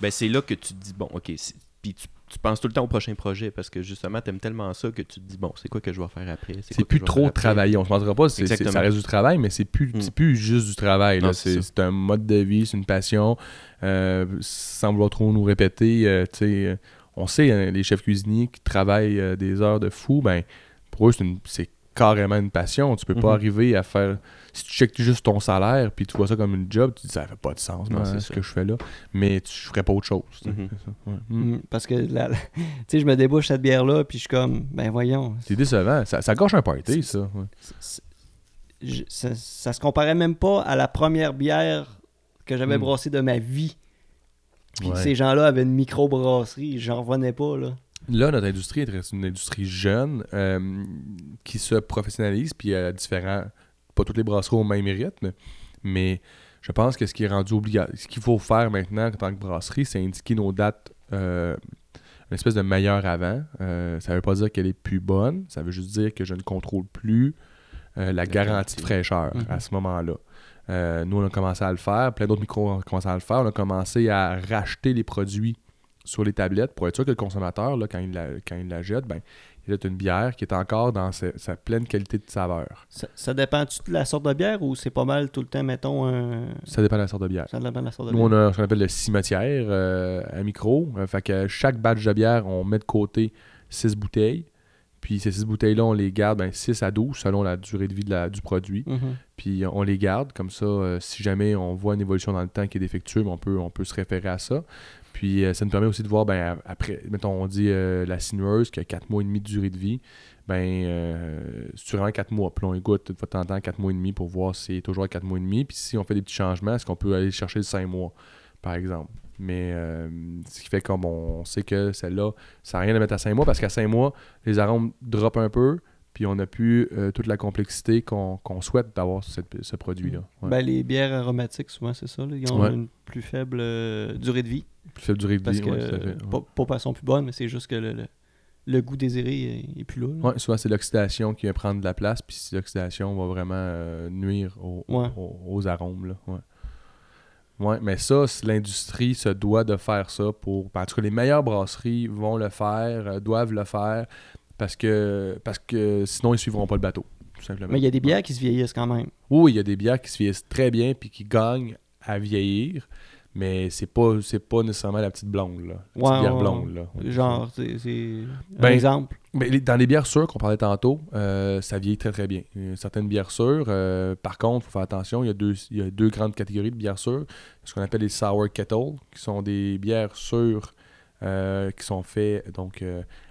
ben c'est là que tu te dis, bon, ok, puis tu, tu penses tout le temps au prochain projet parce que justement, t'aimes tellement ça que tu te dis, bon, c'est quoi que je vais faire après? C'est plus trop travailler. On se mentira pas, Exactement. ça reste du travail, mais c'est plus, Mm. c'est plus juste du travail. c'est un mode de vie, c'est une passion. Euh, sans vouloir trop nous répéter, euh, tu euh, on sait, hein, les chefs cuisiniers qui travaillent des heures de fou, ben, pour eux, c'est, une- c'est carrément une passion. Tu peux pas Mhm. arriver à faire. Si tu checkes juste ton salaire puis tu vois ça comme une job, tu te dis ça fait pas de sens, c'est ce que je fais là. Mais tu ferais pas autre chose. Mhm. c'est ça, ouais. Mm. Mm, Parce que, la- [LAUGHS] tu sais, je me débouche cette bière-là, puis je suis comme, ben voyons. C'est décevant. Ça, ça gâche un party, ça. ouais. c'est- je- ça, ça se comparait même pas à la première bière que j'avais Mm. brassée de ma vie. Puis ces gens-là avaient une microbrasserie, j'en revenais pas, là. Là, notre industrie est une industrie jeune euh, qui se professionnalise, puis à différents. Pas toutes les brasseries au même rythme, mais je pense que ce qui est rendu obligatoire, ce qu'il faut faire maintenant en tant que brasserie, c'est indiquer nos dates, euh, une espèce de meilleur avant. Euh, ça veut pas dire qu'elle est plus bonne, ça veut juste dire que je ne contrôle plus euh, la garantie de fraîcheur à ce moment-là. Nous, on a commencé à le faire, plein d'autres micros ont commencé à le faire. On a commencé à racheter les produits sur les tablettes pour être sûr que le consommateur, là, quand, il la, quand il la jette, ben, il a une bière qui est encore dans sa, sa pleine qualité de saveur. Ça, ça dépend-tu de la sorte de bière ou c'est pas mal tout le temps, mettons, un... Ça dépend de la sorte de bière. Ça dépend de la sorte de Nous, on a ce qu'on appelle le cimetière euh, à micro. Euh, fait que chaque batch de bière, on met de côté six bouteilles. Puis ces six bouteilles-là, on les garde ben, 6 à 12 selon la durée de vie de la- du produit. Mhm. Puis on les garde, comme ça, euh, si jamais on voit une évolution dans le temps qui est on peut, on peut se référer à ça. Puis euh, ça nous permet aussi de voir, ben, après, mettons, on dit euh, la sinueuse qui a 4 mois et demi de durée de vie, ben, euh, c'est vraiment 4 mois. Puis on écoute de temps en temps 4 mois et demi pour voir si c'est toujours à 4 mois et demi. Puis si on fait des petits changements, est-ce qu'on peut aller chercher le 5 mois, par exemple? Mais ce qui fait comme on sait que celle-là, ça n'a rien à mettre à 5 mois parce qu'à 5 mois, les arômes droppent un peu, puis on n'a plus euh, toute la complexité qu'on souhaite d'avoir ce produit-là. Ouais. Ben, les bières aromatiques, souvent, c'est ça. là. Ils ont Ouais. une plus faible euh, durée de vie. plus faible durée de Parce vie, que, ouais, tout à fait. pas, pas parce sont plus bonnes, mais c'est juste que le, le, le goût désiré est, est plus là. là. Souvent c'est l'oxydation qui vient prendre de la place, puis l'oxydation va vraiment euh, nuire aux, aux- aux arômes. Là. Ouais. Mais ça, l'industrie se doit de faire ça pour. En tout cas, les meilleures brasseries vont le faire, euh, doivent le faire, parce que, parce que sinon ils suivront pas le bateau, tout simplement. Mais il y a des bières qui se vieillissent quand même. Oui, il y a des bières qui se vieillissent très bien puis qui gagnent à vieillir, mais c'est pas c'est pas nécessairement la petite blonde là. La petite bière blonde là. Genre, c'est un Ben, exemple. Mais les- dans les bières sûres qu'on parlait tantôt, euh, ça vieillit très très bien. Certaines bières sûres, euh, par contre, il faut faire attention, il y, a deux, il y a deux grandes catégories de bières sûres. Ce qu'on appelle les sour kettle, qui sont des bières sûres euh, qui sont faites donc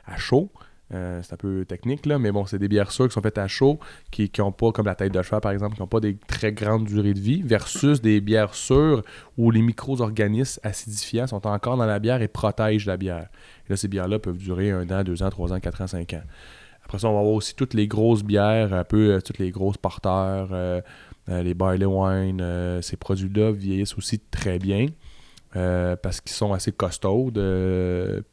à chaud. Euh, c'est un peu technique là, mais bon, c'est des bières sûres qui sont faites à chaud, qui n'ont pas, comme la tête de cheval par exemple, qui n'ont pas des très grandes durées de vie, versus des bières sûres où les micro-organismes acidifiants sont encore dans la bière et protègent la bière. Et là, ces bières-là peuvent durer un an, deux ans, trois ans, quatre ans, cinq ans. Après ça, on va avoir aussi toutes les grosses bières, un peu euh, toutes les grosses porteurs, euh, les barley wine. ces produits-là vieillissent aussi très bien parce qu'ils sont assez costauds.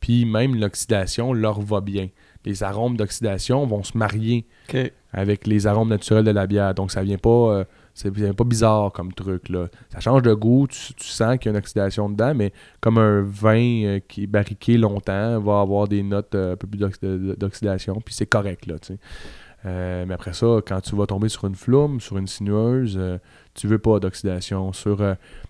Puis même l'oxydation leur va bien. Les arômes d'oxydation vont se marier avec les arômes naturels de la bière. Donc ça vient pas, euh, c'est vient pas bizarre comme truc là. Ça change de goût, tu, tu sens qu'il y a une oxydation dedans, mais comme un vin euh, qui est barriqué longtemps va avoir des notes euh, un peu plus d'oxydation, puis c'est correct là. mais après ça, quand tu vas tomber sur une flume, sur une sinueuse, tu veux pas d'oxydation. Sur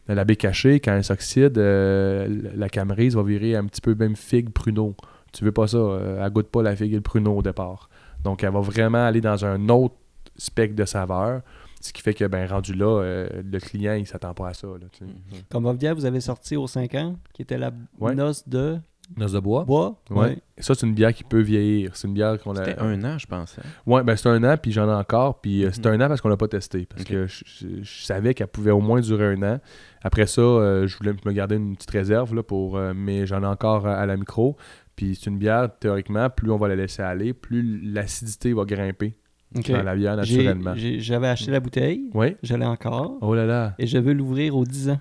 la baie cachée, quand elle s'oxyde, la camerise va virer un petit peu même figue pruneau. Tu veux pas ça. euh, elle goûte pas la figue et le pruneau au départ. Donc, elle va vraiment aller dans un autre spectre de saveur. Ce qui fait que, ben, rendu là, euh, le client, il s'attend pas à ça. Là, tu sais. Comme votre bière, vous avez sorti aux 5 ans, qui était la Ouais. noce de Noce de bois. bois. Ouais. Ça, c'est une bière qui peut vieillir. C'est une bière qu'on a. C'était un an, je pense. hein. Ouais, ben c'est un an, puis j'en ai encore. Puis euh, c'est Mhm. un an parce qu'on l'a pas testé. Parce que je, je- je savais qu'elle pouvait au moins durer un an. Après ça, euh, je voulais me garder une petite réserve, là, pour, euh, mais j'en ai encore à, à la micro. Puis c'est une bière, théoriquement, plus on va la laisser aller, plus l'acidité va grimper dans la bière naturellement. J'avais acheté la bouteille, Oui. je l'ai encore, Oh là là. et je veux l'ouvrir aux 10 ans.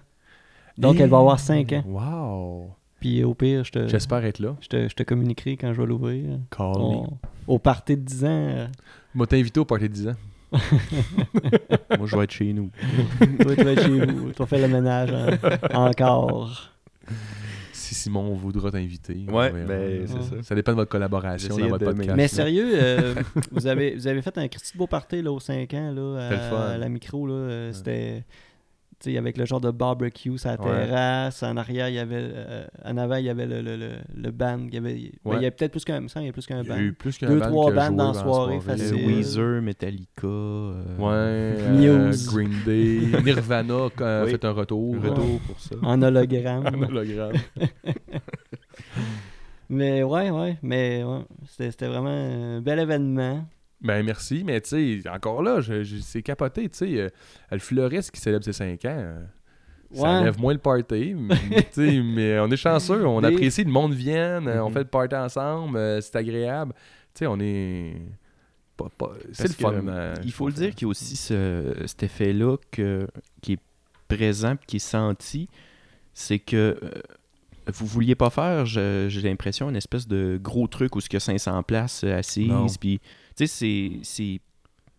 Donc, elle va avoir 5 ans. Wow. Puis au pire, je te, J'espère être là. je te, je te communiquerai quand je vais l'ouvrir. Call me. On- Au party de 10 ans. euh, Moi, t'invité au party de 10 ans. [LAUGHS] Moi, je vais être chez nous. toi, tu vas être chez vous. Tu vas faire le ménage hein, [LAUGHS] encore. Si Simon voudra t'inviter. Ouais, ben, c'est ça. Ça dépend de votre collaboration dans votre podcast. Mais là. sérieux, euh, [LAUGHS] vous, avez, vous avez fait un Christy de beau party là, aux 5 ans là, à, à la micro. Là, euh, C'était avec le genre de barbecue sur la Ouais. terrasse. En arrière, il y avait, euh, en avant, il y avait le, le, le, le band. Il y avait, ben, il y avait peut-être plus qu'un il semble, il y a plus qu'un Il y a band. eu plus qu'un Deux, band trois bandes dans la soirée, facile. Euh, Weezer, Metallica. euh, Ouais, euh. Green Day, [LAUGHS] Nirvana qui a Oui. fait un retour. un retour pour ça. En hologramme. Un hologramme. [LAUGHS] mais ouais, ouais. Mais ouais, c'était vraiment un bel événement. Ben merci, mais tu sais, encore là, je, je- c'est capoté, tu sais. euh, le fleuriste qui célèbre ses 5 ans, euh, ça Ouais. lève moins le party, mais, tu sais, mais on est chanceux, on Des- apprécie, le monde vienne, euh, on Mhm. fait le party ensemble, euh, c'est agréable. Tu sais, on est... pas- pas- C'est le que, fun. euh, il faut le dire qu'il y a aussi ce- cet effet-là que- qui est présent qui est senti. C'est que vous vouliez pas faire, je- j'ai l'impression, une espèce de gros truc où il y a 500 places assises. Puis, tu sais, c'est- c'est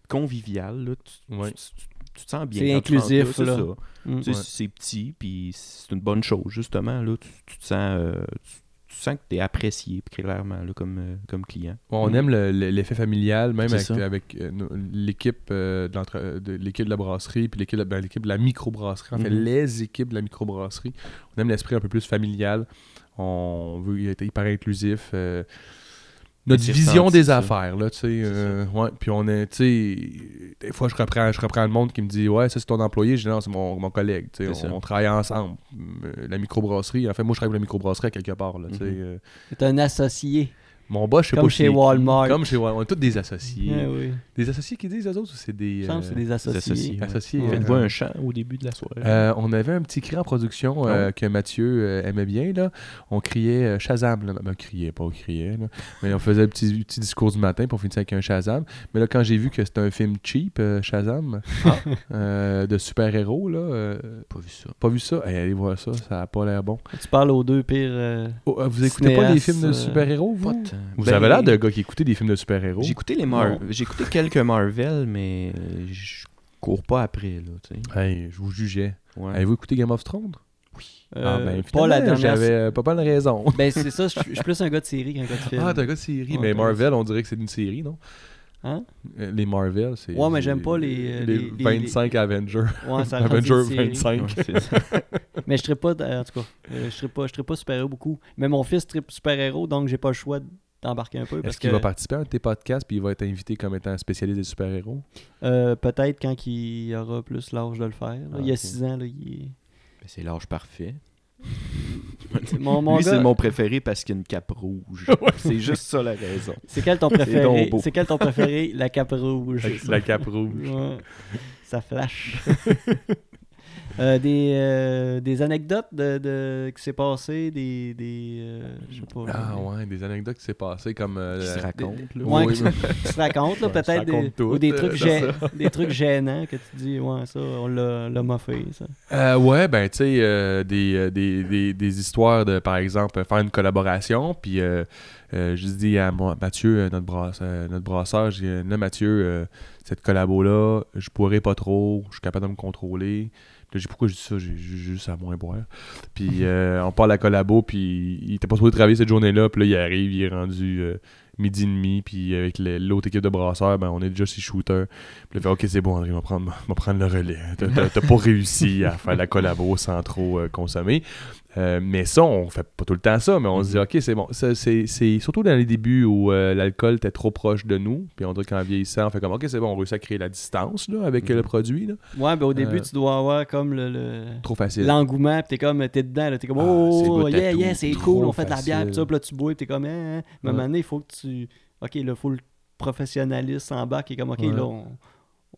convivial. Là. Tu, Ouais. tu- tu- tu te sens bien. C'est inclusif, c'est là. ça. Mm. Tu sais, Ouais. C'est petit, puis c'est une bonne chose, justement. Là, tu, tu te sens, euh, tu, tu sens que tu es apprécié, clairement, là, comme, euh, comme client. Ouais, on Mm. aime le- le- l'effet familial, même C'est avec, avec, euh, l'équipe euh, de, l'équipe de la brasserie, puis l'équipe, de- ben, l'équipe de la microbrasserie. En fait, Mhm. les équipes de la microbrasserie. On aime l'esprit un peu plus familial. On veut être hyper inclusif. Notre vision des ça. affaires là tu sais euh, ouais puis on est tu sais des fois je reprends je reprends le monde qui me dit ouais ça c'est ton employé je dis non c'est mon, mon collègue tu sais on, travaille ensemble Euh, la microbrasserie en fait moi je travaille pour la microbrasserie à quelque part là tu sais Mhm. euh, C'est un associé. Mon boss je sais Comme pas chez qui. Walmart. comme chez Walmart on est tous des associés Ouais, oui. des associés qui disent eux autres ou c'est des Il me semble que c'est euh, des associés. associés. associés Ouais. euh, Faites-vous un chant au début de la soirée. euh, on avait un petit cri en production euh, que Mathieu euh, aimait bien. Là. On criait euh, Shazam. Là. Ben, criait, pas on criait. là. Mais on faisait un petit, petit discours du matin pour finir avec un Shazam. Mais là, quand j'ai vu que c'était un film cheap, euh, Shazam, euh, de super-héros, là, euh, pas vu ça. pas vu ça. Hey, allez voir ça, ça a pas l'air bon. Tu parles aux deux pires. euh, Oh, euh, vous écoutez pas des films de euh, super-héros, vous? Tant. Vous Ben, avez l'air d'un gars qui écoutait des films de super-héros. J'ai écouté les Mar- Non. j'ai écouté quelques Marvel, mais je cours pas après là. Hey, je vous jugeais. Ouais. Avez-vous écouté Game of Thrones? euh, ah, ben, pas la finalement, dernière. J'avais euh, pas mal raison. [LAUGHS] Ben, c'est ça, je suis plus un gars de série qu'un gars de film. Ah, t'es un gars de série. Ouais, mais Marvel, on dirait que c'est une série, non? Hein? Euh, Les Marvel, c'est. Ouais, mais j'aime pas les, euh, les, les- les- 25 Avengers. Ouais, ça [LAUGHS] Avengers une série. 25. Ouais, ça. [LAUGHS] Mais je serais pas, en tout cas, euh, je serais pas, je serais pas super-héros beaucoup. Mais mon fils tripe super-héros, donc j'ai pas le choix d'embarquer un peu. Parce Est-ce qu'il que va participer à un de tes podcasts puis il va être invité comme étant spécialiste des super-héros? euh, peut-être quand il aura plus l'âge de le faire. Ah, il y a ok. 6 ans, là, il c'est l'âge parfait. Mon, mon Lui, gars, c'est mon préféré parce qu'il a une cape rouge. [LAUGHS] c'est juste ça la raison. c'est quel ton préféré? C'est quel ton préféré? La cape rouge. La cape rouge. Ouais. Ça flash. [LAUGHS] Euh, des, euh, des anecdotes de, de qui s'est passé, des, des euh, je sais pas. Ah ouais, des anecdotes qui s'est passé comme. euh, Qui se la- raconte, là. Ouais, Oui, qui, oui. qui se racontent, là, Ouais, peut-être, se racontent des, toutes, ou des trucs, gê- [LAUGHS] des trucs gênants que tu dis, ouais, ça, on l'a l'a moffé, ça. Euh, ouais, ben, tu sais, euh, des, des, des, des histoires de, par exemple, faire une collaboration, puis euh, euh, je dis à moi, Mathieu, notre, brasse- euh, notre brasseur, je dis, là, Mathieu, euh, cette collabo-là, je pourrais pas trop, je suis capable de me contrôler. J'ai pourquoi je dis ça, j'ai juste à moins boire. Puis euh, on parle à la collabo, puis il était pas supposé travailler cette journée-là, puis là, il arrive, il est rendu euh, midi et demi, puis avec l'autre équipe de brasseurs, ben, on est déjà sur shooter. Puis il fait, ok, c'est bon, André, on va prendre, le relais. T'as pas réussi à faire la collabo sans trop euh, consommer. Euh, mais ça, on fait pas tout le temps ça, mais on se dit, ok, c'est bon. C'est surtout dans les débuts où euh, l'alcool était trop proche de nous, puis on dirait qu'en vieillissant, on fait comme, ok, c'est bon, on réussit à créer la distance là, avec euh, Mhm. le produit. Là. Ouais, ben au début, Euh, tu dois avoir comme le. le- Trop facile. L'engouement, pis t'es comme, t'es dedans, t'es comme, Ah, oh, bout à yeah, yeah, c'est cool, on fait de la bière, facile. ça, là, tu bois, t'es comme, hein, hein. Mais à un moment donné, il faut que tu. Ok, là, faut le professionnaliste en bas qui est comme, ok, Ouais. là, on,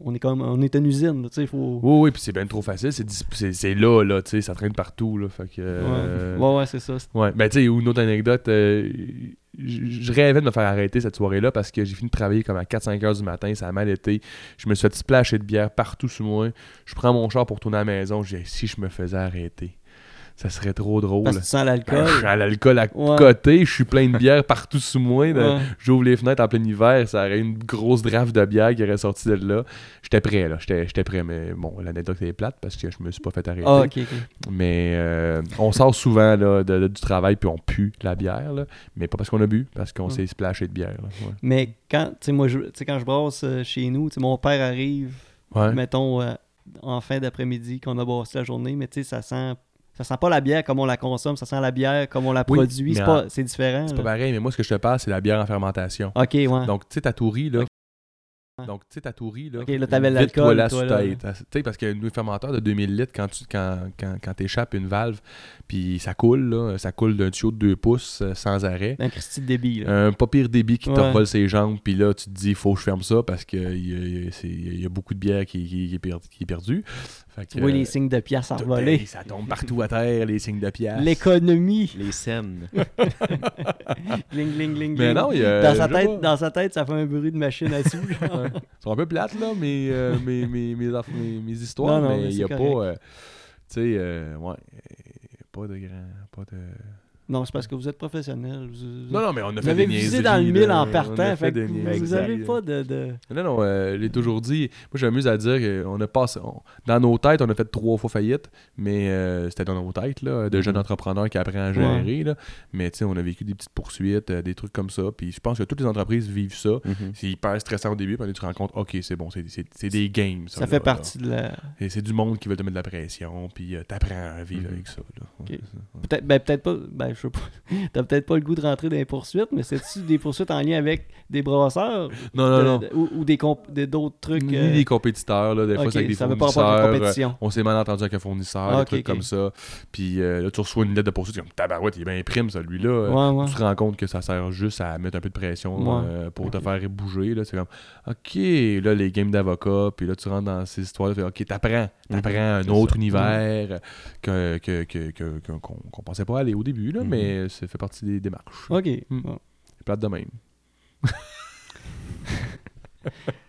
on est comme, on est une usine, là, tu sais, faut. Oui, oui, puis c'est bien trop facile. C'est là, là, tu sais, ça traîne partout. Là, fait que, euh, Ouais. ouais, ouais, c'est ça. Ouais, ben tu sais, une autre anecdote, euh, je rêvais de me faire arrêter cette soirée-là parce que j'ai fini de travailler comme à 4-5 heures du matin, ça a mal été. Je me suis fait splasher de bière partout sous moi. Je prends mon char pour tourner à la maison, je dis si je me faisais arrêter, ça serait trop drôle. Parce que tu sens Ben, l'alcool. je l'alcool à Ouais. côté, je suis plein de bière partout sous moi. Ouais. J'ouvre les fenêtres en plein hiver, ça aurait une grosse draft de bière qui aurait sorti de là. J'étais prêt, là, j'étais prêt, mais bon, l'anecdote est plate parce que je me suis pas fait arrêter. Ah. Mais euh, on sort souvent là, de, de- du travail puis on pue la bière. là. Mais pas parce qu'on a bu, parce qu'on Ouais. s'est splashé de bière. là. Mais quand, tu sais, moi, je, tu sais, quand je brasse euh, chez nous, mon père arrive, mettons, euh, en fin d'après-midi, qu'on a brassé la journée, mais tu sais, ça sent. Ça sent pas la bière comme on la consomme, ça sent la bière comme on la Oui, produit. C'est mais pas- C'est différent. C'est là. pas pareil, mais moi, ce que je te parle, c'est la bière en fermentation. Ok, ouais. Donc, tu sais, ta tourie, là. Donc, tu sais, ta tourie, là. Ok, là, t'avais l'alcool, là toi, là. tête. Tu sais, parce qu'un fermenteur de 2000 litres, quand tu quand, quand, quand échappes une valve, puis ça coule, là, ça coule d'un tuyau de 2 pouces euh, sans arrêt. Un Christy de débit. Là. Un pas pire débit qui Ouais. revole ses jambes, puis là, tu te dis, faut que je ferme ça parce qu'il y, y a beaucoup de bière qui est perdue. Vois que, les signes de pièces envolés. ça tombe partout à terre, les signes de pièces. L'économie. Les scènes. [LAUGHS] Gling, gling, gling, Mais non, il y a. dans, sa tête, pas. dans sa tête, ça fait un bruit de machine à sous. genre. Ils sont un peu plates, là, mes, euh, mes, mes, mes, aff- mes- mes histoires, Non, non, mais mais il n'y a pas. euh, tu sais, euh, ouais. euh, Pas de grand. Pas de. Non, c'est parce que vous êtes professionnel. Vous, Non, non, mais on a vous fait avez des visé dans le mille en partant. Fait vous, niaiseries, vous avez là. pas de. de- Non, non, euh, les aujourd'hui, moi je m'amuse à dire qu'on a passé, on- dans nos têtes, on a fait trois fois faillite, mais euh, c'était dans nos têtes, là, de jeunes entrepreneurs qui apprennent à gérer, là. mais tu sais, on a vécu des petites poursuites, euh, des trucs comme ça, puis je pense que toutes les entreprises vivent ça. Mhm. C'est hyper stressant au début, puis tu te rends compte, ok, c'est bon, c'est des games. Ça, Ça là, fait partie de la. Et c'est du monde qui veut te mettre de la pression, puis euh, t'apprends à vivre Mhm. avec ça. Ouais. Peut-être ben, peut-être pas. Ben, je sais pas. [LAUGHS] T'as peut-être pas le goût de rentrer dans les poursuites, mais c'est-tu des poursuites en lien avec des brasseurs? Non, non, de- non. de- ou, ou des comp- de- d'autres trucs Ni euh, des compétiteurs, là, des fois c'est avec des ça veut pas fournisseurs. avec la euh, compétition. on s'est mal entendu avec un fournisseur, Ah, des trucs comme ça. Puis euh, là, tu reçois une lettre de poursuite, comme tabarouette, il est bien prime, celui-là. Ouais, ouais. Tu te rends compte que ça sert juste à mettre un peu de pression Ouais. pour te faire bouger. Là, c'est comme, OK, là, les games d'avocat, puis là, tu rentres dans ces histoires-là, OK, t'apprends. T'apprends un c'est autre ça. univers que, que, que, qu'on, qu'on pensait pas aller au début, là, Mhm. Mais ça fait partie des démarches. Ok. Hmm. bon. C'est plate de même. [LAUGHS]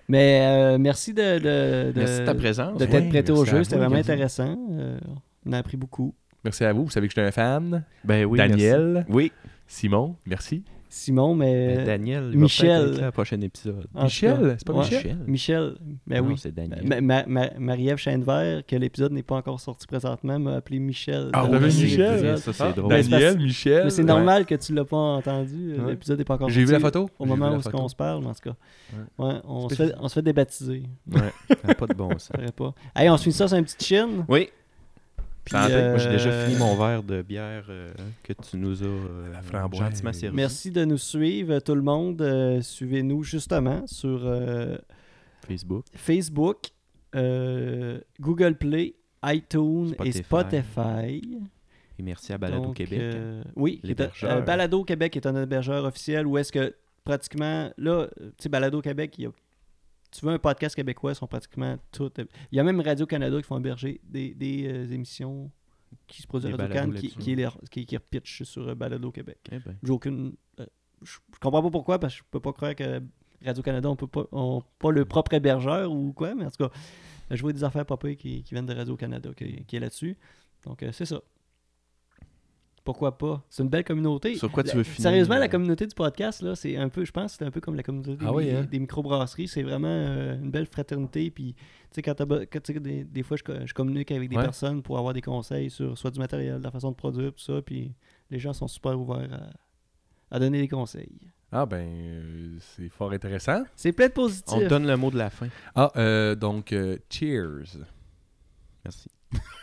Mais euh, merci de, de, de, Merci de ta présence. de Ouais, t'être prêté au jeu. C'était vraiment intéressant. Euh, on a appris beaucoup. Merci à vous. Vous savez que je suis un fan. Ben oui, Daniel, merci. Oui, Simon, merci. Simon, mais. Ben, Daniel, il Michel. va épisode. en Michel, c'est pas ouais. Michel? Michel. Ben Non, oui. c'est Daniel. Ma- ma- ma- Marie-Ève Chaînevert, que l'épisode n'est pas encore sorti présentement, m'a appelé Michel. Ah, dernier Michel? Ça, c'est Ah, drôle. Ben, Daniel, parce- Michel. Mais c'est ouais. normal que tu l'as pas entendu. Ouais. L'épisode n'est pas encore J'ai vu la sorti photo. Au J'ai moment où qu'on se parle, en tout cas. Ouais, on, se fait, on se fait débaptiser. Ouais, ça n'a pas de bon sens. Ça ferait pas. Hey, on se finit ça sur un petit chin. Oui. Puis. Moi, j'ai déjà euh, fini mon verre de bière euh, que tu nous as euh, La framboise. gentiment servi. Merci de nous suivre, tout le monde. Euh, Suivez-nous justement sur euh, Facebook. Facebook, euh, Google Play, iTunes et Spotify. Et merci à Balado Donc, Québec. euh, oui, euh, Balado Québec est un hébergeur officiel où est-ce que pratiquement, là, tu sais, Balado Québec, il y a- tu veux un podcast québécois, ils sont pratiquement tous. Il y a même Radio-Canada qui font héberger des, des, euh, émissions qui se produisent à Des Radio-Can balados qui, qui, qui, qui repitchent sur euh, Balado Québec. Eh ben, J'ai aucune. euh, je, je comprends pas pourquoi, parce que je peux pas croire que Radio-Canada, on peut pas, on, pas le propre hébergeur ou quoi, mais en tout cas, je vois des affaires popées qui, qui viennent de Radio-Canada qui, qui est là-dessus. Donc, euh, c'est ça. Pourquoi pas? C'est une belle communauté. Sur quoi tu La- veux finir, Sérieusement, la euh? communauté du podcast, là, c'est un peu, je pense, que c'est un peu comme la communauté des, Ah oui, hein? des microbrasseries. C'est vraiment euh, une belle fraternité. Puis, tu sais, quand, des, des fois, je, co- je communique avec des Ouais. personnes pour avoir des conseils sur soit du matériel, de la façon de produire, tout ça. Puis, les gens sont super ouverts à, à donner des conseils. Ah ben, euh, c'est fort intéressant. C'est plein de positifs. on te donne le mot de la fin. Ah, euh, donc, euh, cheers. Merci. [LAUGHS]